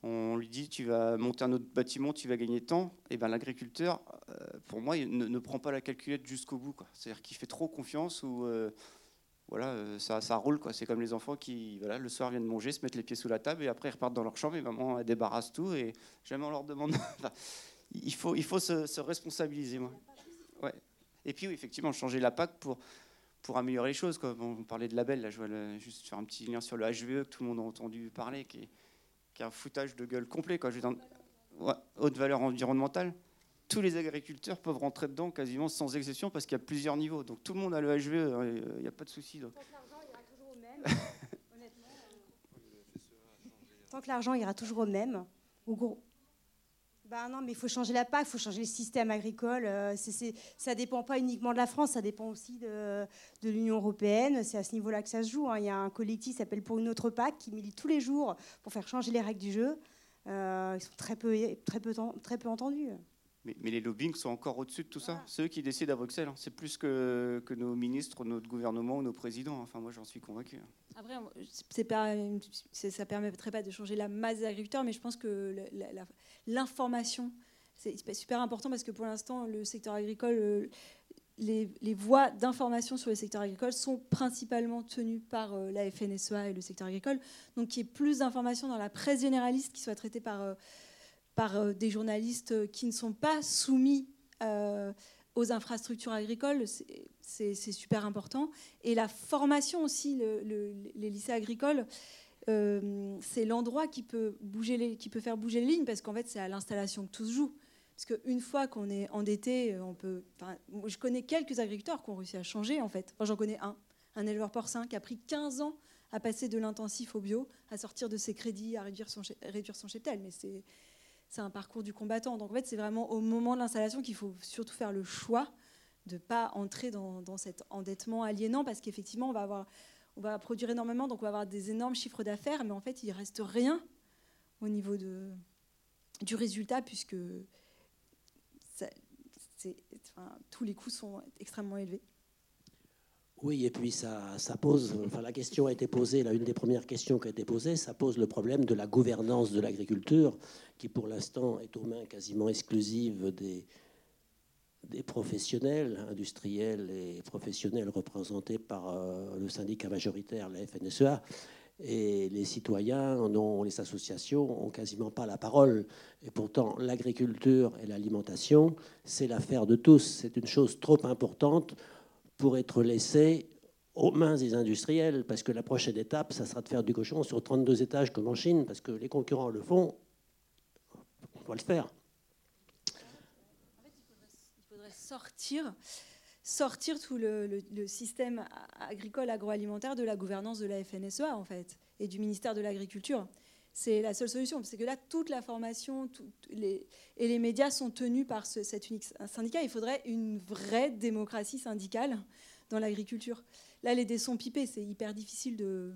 [SPEAKER 2] on lui dit tu vas monter un autre bâtiment, tu vas gagner de temps. Et ben l'agriculteur, euh, pour moi, il ne, prend pas la calculette jusqu'au bout. C'est-à-dire qu'il fait trop confiance ou voilà, ça, roule quoi. C'est comme les enfants qui, voilà, le soir viennent manger, se mettent les pieds sous la table et après ils repartent dans leur chambre et maman elle débarrasse tout et jamais on leur demande. (laughs) Il faut, il faut se, se responsabiliser, moi. Et puis oui, effectivement, changer la PAC pour pour améliorer les choses. Quoi. Bon, on parlait de label, là, je vois le- juste faire un petit lien sur le HVE que tout le monde a entendu parler, qui est, qui est un foutage de gueule complet. Quoi. Je veux dire, ouais, haute valeur environnementale. Tous les agriculteurs peuvent rentrer dedans quasiment sans exception parce qu'il y a plusieurs niveaux. Donc tout le monde a le HVE, hein, euh, il n'y a pas de souci. donc.
[SPEAKER 3] Tant que l'argent ira toujours au même, (laughs) au gros. Ben non, mais il faut changer la PAC, il faut changer le système agricole. euh, c'est- c'est- ça dépend pas uniquement de la France, ça dépend aussi de, de l'Union européenne. C'est à ce niveau-là que ça se joue. hein. Il y a un collectif qui s'appelle Pour une autre PAC qui milite tous les jours pour faire changer les règles du jeu. Euh, ils sont très peu, très peu, très peu entendus.
[SPEAKER 2] Mais, mais les lobbying sont encore au-dessus de tout ça. C'est eux qui décident à Bruxelles. hein. C'est plus que, que nos ministres, notre gouvernement ou nos présidents. Enfin, moi, j'en suis convaincu. hein.
[SPEAKER 4] Après, c'est pas, c'est- ça permettrait pas de changer la masse des agriculteurs, mais je pense que le- la- la- l'information, c'est super important parce que pour l'instant, le secteur agricole, euh, les, voies d'information sur le secteur agricole sont principalement tenues par euh, la FNSEA et le secteur agricole. Donc, qu'il y ait plus d'informations dans la presse généraliste qui soient traitées par, euh, des journalistes qui ne sont pas soumis aux infrastructures agricoles, c'est- super important. Et la formation aussi, le- le- les lycées agricoles, euh, c'est l'endroit qui peut, bouger qui peut faire bouger les lignes, parce qu'en fait, c'est à l'installation que tout se joue. Parce qu'une fois qu'on est endetté, on peut. enfin, je connais quelques agriculteurs qui ont réussi à changer, en fait. J'en connais un, un éleveur porcin qui a pris 15 ans à passer de l'intensif au bio, à sortir de ses crédits, à réduire son, cheptel. Mais c'est c'est un parcours du combattant. Donc en fait, c'est vraiment au moment de l'installation qu'il faut surtout faire le choix de ne pas entrer dans, dans cet endettement aliénant, parce qu'effectivement, on va, avoir, on va produire énormément, donc on va avoir des énormes chiffres d'affaires, mais en fait, il reste rien au niveau de, du résultat, puisque tous les coûts sont extrêmement élevés.
[SPEAKER 1] Oui, et puis ça, ça pose, enfin la question a été posée, là, une des premières questions qui a été posée, ça pose le problème de la gouvernance de l'agriculture, qui pour l'instant est aux mains quasiment exclusives des, des professionnels industriels et professionnels représentés par euh, le syndicat majoritaire, la FNSEA, et les citoyens, non, les associations ont quasiment pas la parole. Et pourtant, l'agriculture et l'alimentation, c'est l'affaire de tous. C'est une chose trop importante pour être laissée aux mains des industriels, parce que la prochaine étape, ça sera de faire du cochon sur 32 étages comme en Chine, parce que les concurrents le font, on doit le faire.
[SPEAKER 4] il faudrait sortir sortir tout le, système agricole agroalimentaire de la gouvernance de la FNSEA en fait et du ministère de l'Agriculture. C'est la seule solution, parce que là, toute la formation et les médias sont tenus par ce, cet unique syndicat. Il faudrait une vraie démocratie syndicale dans l'agriculture. Là, les dés sont pipés, c'est hyper difficile de,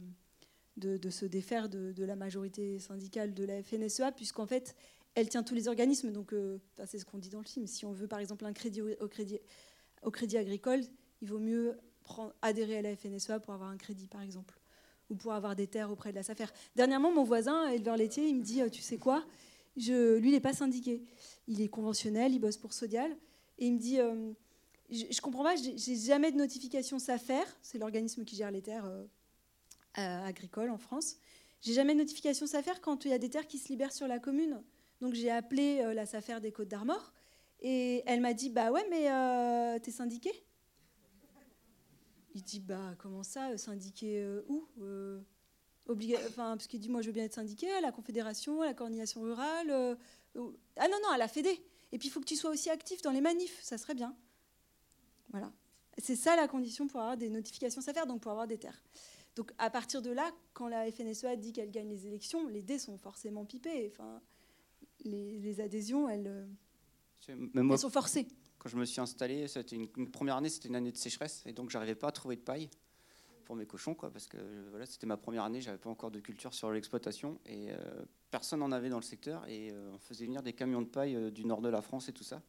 [SPEAKER 4] de, se défaire de, la majorité syndicale de la FNSEA, puisqu'en fait, elle tient tous les organismes. Donc, euh, c'est ce qu'on dit dans le film. Si on veut, par exemple, un crédit au crédit agricole, il vaut mieux adhérer à la FNSEA pour avoir un crédit, par exemple, ou pour avoir des terres auprès de la SAFER. Dernièrement, mon voisin, éleveur laitier, il me dit, euh, tu sais quoi? Je, Lui, il n'est pas syndiqué. Il est conventionnel, il bosse pour Sodial. Et il me dit, euh, je, ne comprends pas, j'ai jamais de notification SAFER, c'est l'organisme qui gère les terres agricoles en France. J'ai jamais de notification SAFER quand il y a des terres qui se libèrent sur la commune. Donc j'ai appelé la SAFER des Côtes d'Armor et elle m'a dit Bah ouais, mais euh, t'es syndiqué Il dit Bah comment ça, euh, syndiqué euh, où enfin, Parce qu'il dit Moi je veux bien être syndiqué à la Confédération, à la coordination rurale. ah non, non, à la Fédé. Et puis il faut que tu sois aussi actif dans les manifs, ça serait bien. Voilà. C'est ça la condition pour avoir des notifications faire, donc pour avoir des terres. Donc à partir de là, quand la FNSEA dit qu'elle gagne les élections, les dés sont forcément pipés. Enfin, les, les adhésions, elles
[SPEAKER 2] elles
[SPEAKER 4] sont forcées.
[SPEAKER 2] Quand je me suis installé, c'était une, première année, c'était une année de sécheresse, et donc j'arrivais pas à trouver de paille pour mes cochons, quoi, parce que voilà, c'était ma première année, j'avais pas encore de culture sur l'exploitation, et euh, personne n'en avait dans le secteur, et euh, on faisait venir des camions de paille euh, du nord de la France et tout ça.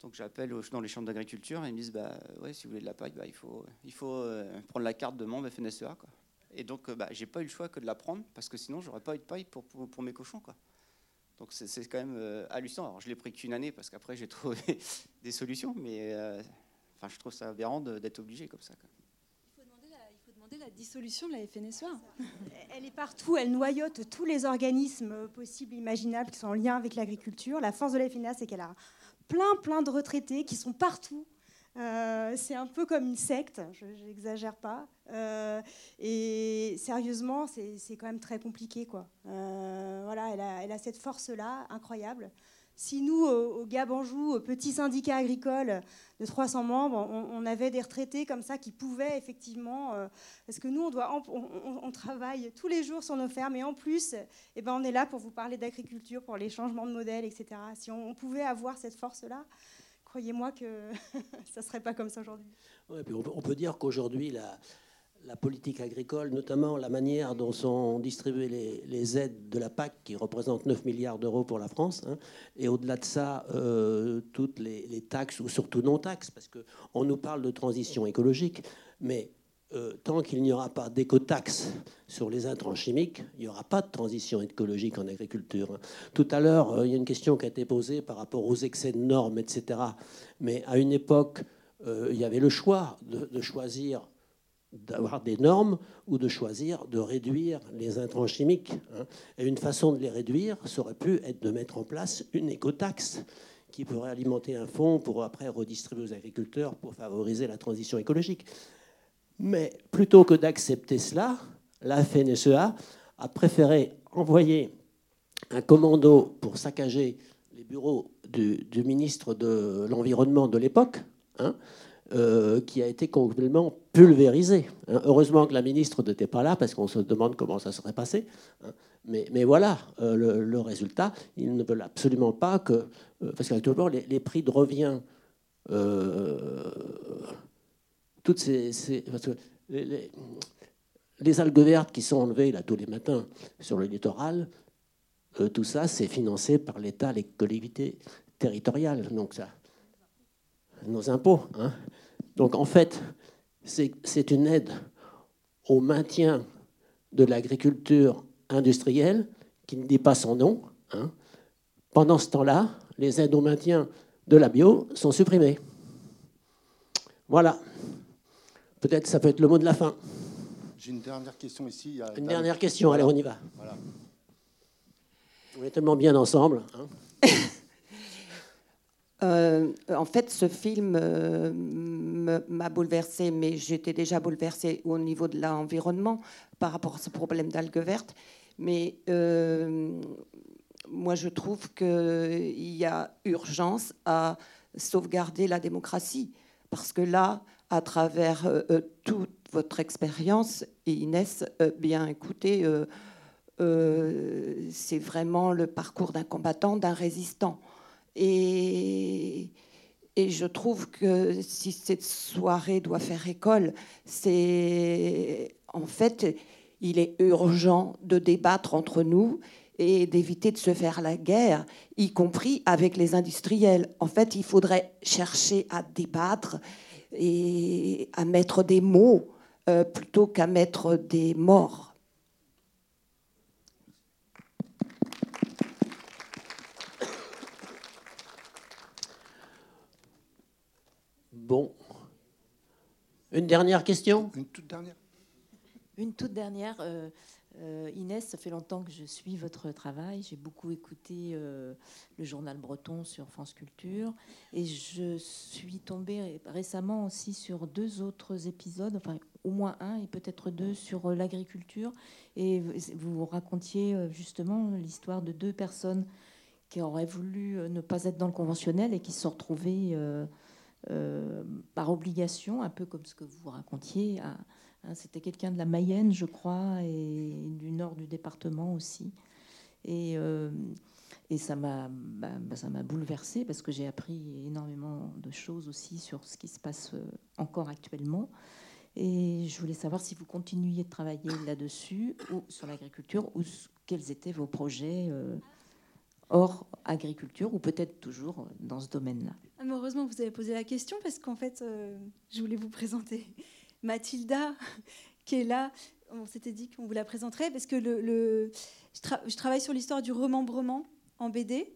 [SPEAKER 2] Donc j'appelle dans les chambres d'agriculture, et ils me disent, bah ouais, si vous voulez de la paille, bah, il faut, il faut prendre la carte de membre FNSEA, quoi. Et donc, bah, j'ai pas eu le choix que de la prendre, parce que sinon, j'aurais pas eu de paille pour, pour, pour mes cochons, quoi. Donc c'est quand même euh, hallucinant. Alors je l'ai pris qu'une année parce qu'après j'ai (laughs) trouvé des solutions, mais euh, je trouve ça aberrant d'être obligé comme ça.
[SPEAKER 4] Faut, demander la, dissolution de la FNSEA. (laughs)
[SPEAKER 3] Elle est partout, elle noyote tous les organismes possibles, imaginables qui sont en lien avec l'agriculture. La force de la FNSEA, c'est qu'elle a plein, plein de retraités qui sont partout euh, c'est un peu comme une secte, je n'exagère pas. Euh, et sérieusement, c'est quand même très compliqué. Quoi. Euh, voilà, elle a, elle a cette force-là, incroyable. Si nous, au, Gabanjou, petit syndicat agricole de 300 membres, on, avait des retraités comme ça qui pouvaient effectivement, parce que nous, on, doit, on, travaille tous les jours sur nos fermes, et en plus, eh ben, on est là pour vous parler d'agriculture, pour les changements de modèle, etc. Si on, pouvait avoir cette force-là, croyez-moi que (laughs) ça ne serait pas comme ça aujourd'hui.
[SPEAKER 1] on, peut dire qu'aujourd'hui, la, politique agricole, notamment la manière dont sont distribuées les, aides de la PAC, qui représentent 9 milliards d'euros pour la France, hein, et au-delà de ça, euh, toutes les, les, taxes, ou surtout non-taxes, parce qu'on nous parle de transition écologique, mais euh, tant qu'il n'y aura pas d'écotaxe sur les intrants chimiques, il n'y aura pas de transition écologique en agriculture. Tout à l'heure, euh, il y a une question qui a été posée par rapport aux excès de normes, etc. Mais à une époque, euh, il y avait le choix de, choisir d'avoir des normes ou de choisir de réduire les intrants chimiques. Hein. Et une façon de les réduire, ça aurait pu être de mettre en place une écotaxe qui pourrait alimenter un fonds pour après redistribuer aux agriculteurs pour favoriser la transition écologique. Mais plutôt que d'accepter cela, la FNSEA a préféré envoyer un commando pour saccager les bureaux du, ministre de l'Environnement de l'époque, hein, euh, qui a été complètement pulvérisé. Hein. Heureusement que la ministre n'était pas là, parce qu'on se demande comment ça serait passé. Hein. Mais, voilà euh, le, résultat. Ils ne veulent absolument pas que... Euh, parce qu'actuellement, les, les, prix de revient les, algues vertes qui sont enlevées là tous les matins sur le littoral, euh, tout ça, c'est financé par l'État, les collectivités territoriales. Donc ça, nos impôts. Hein. Donc en fait, c'est une aide au maintien de l'agriculture industrielle qui ne dit pas son nom. Hein. Pendant ce temps-là, les aides au maintien de la bio sont supprimés. Voilà. Peut-être ça peut être le mot de la fin.
[SPEAKER 16] J'ai une dernière question ici. Il y a-
[SPEAKER 1] Une dernière question, allez, on y va.
[SPEAKER 16] Voilà.
[SPEAKER 1] On est tellement bien ensemble. hein. (laughs)
[SPEAKER 17] Euh, en fait, ce film euh, m'a bouleversée, mais j'étais déjà bouleversée au niveau de l'environnement par rapport à ce problème d'algues vertes. Mais euh, moi, je trouve qu'il y a urgence à sauvegarder la démocratie. Parce que là, à travers euh, euh, toute votre expérience, Inès, euh, bien écoutez, c'est vraiment le parcours d'un combattant, d'un résistant. Et, et je trouve que si cette soirée doit faire école, c'est en fait, il est urgent de débattre entre nous et d'éviter de se faire la guerre, y compris avec les industriels. En fait, il faudrait chercher à débattre et à mettre des mots euh, plutôt qu'à mettre des morts.
[SPEAKER 1] Bon. Une dernière question?
[SPEAKER 16] Une toute dernière.
[SPEAKER 18] Une toute dernière. euh, euh, Inès, ça fait longtemps que je suis votre travail. J'ai beaucoup écouté euh, le journal breton sur France Culture. Et je suis tombée récemment aussi sur deux autres épisodes, enfin au moins un et peut-être deux, sur euh, l'agriculture. Et vous- racontiez justement l'histoire de deux personnes qui auraient voulu ne pas être dans le conventionnel et qui se sont retrouvées par obligation, un peu comme ce que vous racontiez. C'était quelqu'un de la Mayenne, je crois, et du nord du département aussi. Et, euh, et ça m'a bah, bah, bouleversée parce que j'ai appris énormément de choses aussi sur ce qui se passe euh, encore actuellement. Et je voulais savoir si vous continuiez de travailler là-dessus ou sur l'agriculture ou quels étaient vos projets euh, hors agriculture ou peut-être toujours dans ce domaine-là?
[SPEAKER 4] Heureusement vous avez posé la question parce qu'en fait, euh, je voulais vous présenter Mathilda, (laughs) qui est là. On s'était dit qu'on vous la présenterait parce que le, je, tra- je travaille sur l'histoire du remembrement en BD.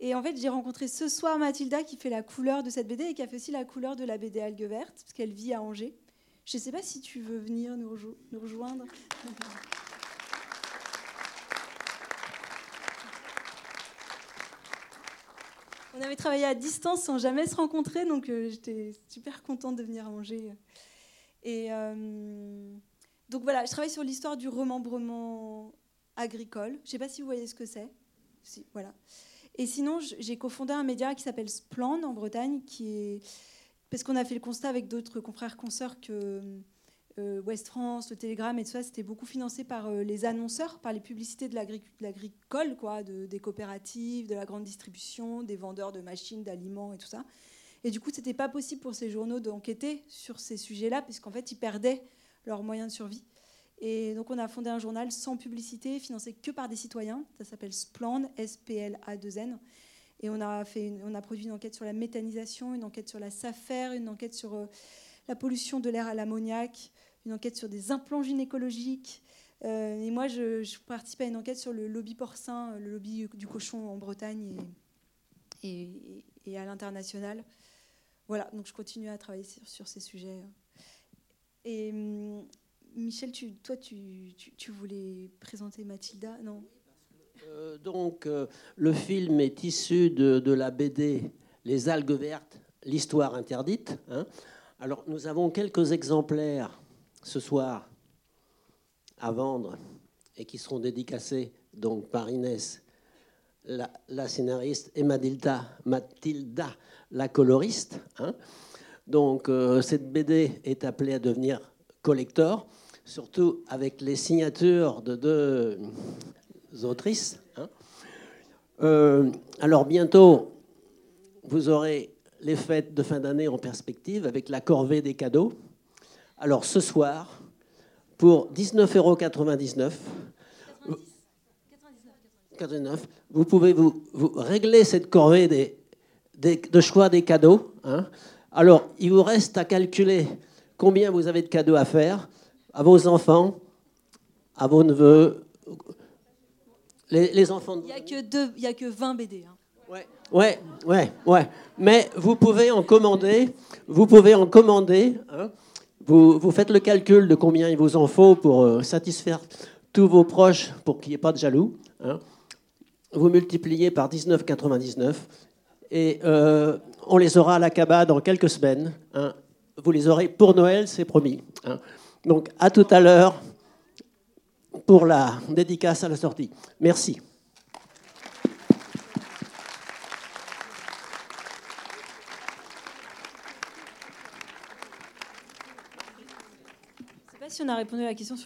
[SPEAKER 4] Et en fait, j'ai rencontré ce soir Mathilda qui fait la couleur de cette BD et qui a fait aussi la couleur de la BD Algue Verte, parce qu'elle vit à Angers. Je ne sais pas si tu veux venir nous rejoindre. (laughs) On avait travaillé à distance sans jamais se rencontrer, donc euh, j'étais super contente de venir à Angers. Et euh, donc voilà, je travaille sur l'histoire du remembrement agricole. Je ne sais pas si vous voyez ce que c'est. Voilà. Et sinon, j'ai cofondé un média qui s'appelle Splan en Bretagne, parce qu'on a fait le constat avec d'autres confrères consoeurs que euh, West France, le Télégramme et tout ça, c'était beaucoup financé par euh, les annonceurs, par les publicités de l'agricole, quoi, de- des coopératives, de la grande distribution, des vendeurs de machines, d'aliments et tout ça. Et du coup, c'était pas possible pour ces journaux d'enquêter sur ces sujets-là, puisqu'en fait, ils perdaient leurs moyens de survie. Et donc, on a fondé un journal sans publicité, financé que par des citoyens. Ça s'appelle Splan, S-P-L-A-2-N. Et on a, fait on a produit une enquête sur la méthanisation, une enquête sur la SAFER, une enquête sur euh, la pollution de l'air à l'ammoniac, une enquête sur des implants gynécologiques. Euh, et moi, je, je participe à une enquête sur le lobby porcin, le lobby du cochon en Bretagne et, et- et à l'international. Voilà, donc je continue à travailler sur, ces sujets. Et hum, Michel, tu, toi, tu, voulais présenter Mathilda Non?
[SPEAKER 1] Euh, donc, euh, le film est issu de, de la BD Les algues vertes, l'histoire interdite. hein. Alors, nous avons quelques exemplaires ce soir à vendre et qui seront dédicacés donc par Inès, la, scénariste, et Mathilda, Mathilda la coloriste. hein. Donc, euh, cette BD est appelée à devenir collector, surtout avec les signatures de deux autrices. hein. Euh, alors bientôt, vous aurez les fêtes de fin d'année en perspective avec la corvée des cadeaux. Alors ce soir, pour 19,99 euros, 89, vous pouvez vous, vous régler cette corvée des, des- de choix des cadeaux. hein. Alors, il vous reste à calculer combien vous avez de cadeaux à faire à vos enfants, à vos neveux, les, les enfants de
[SPEAKER 4] Il n'y a, que deux- il y a que 20 BD. hein.
[SPEAKER 1] Ouais, ouais, ouais. Mais vous pouvez en commander. Vous pouvez en commander. hein. Vous, vous faites le calcul de combien il vous en faut pour euh, satisfaire tous vos proches pour qu'il n'y ait pas de jaloux. hein. Vous multipliez par 19,99 et euh, on les aura à la cabane dans quelques semaines. hein. Vous les aurez pour Noël, c'est promis. hein. Donc à tout à l'heure pour la dédicace à la sortie. Merci.
[SPEAKER 4] Je sais pas si on a répondu à la question sur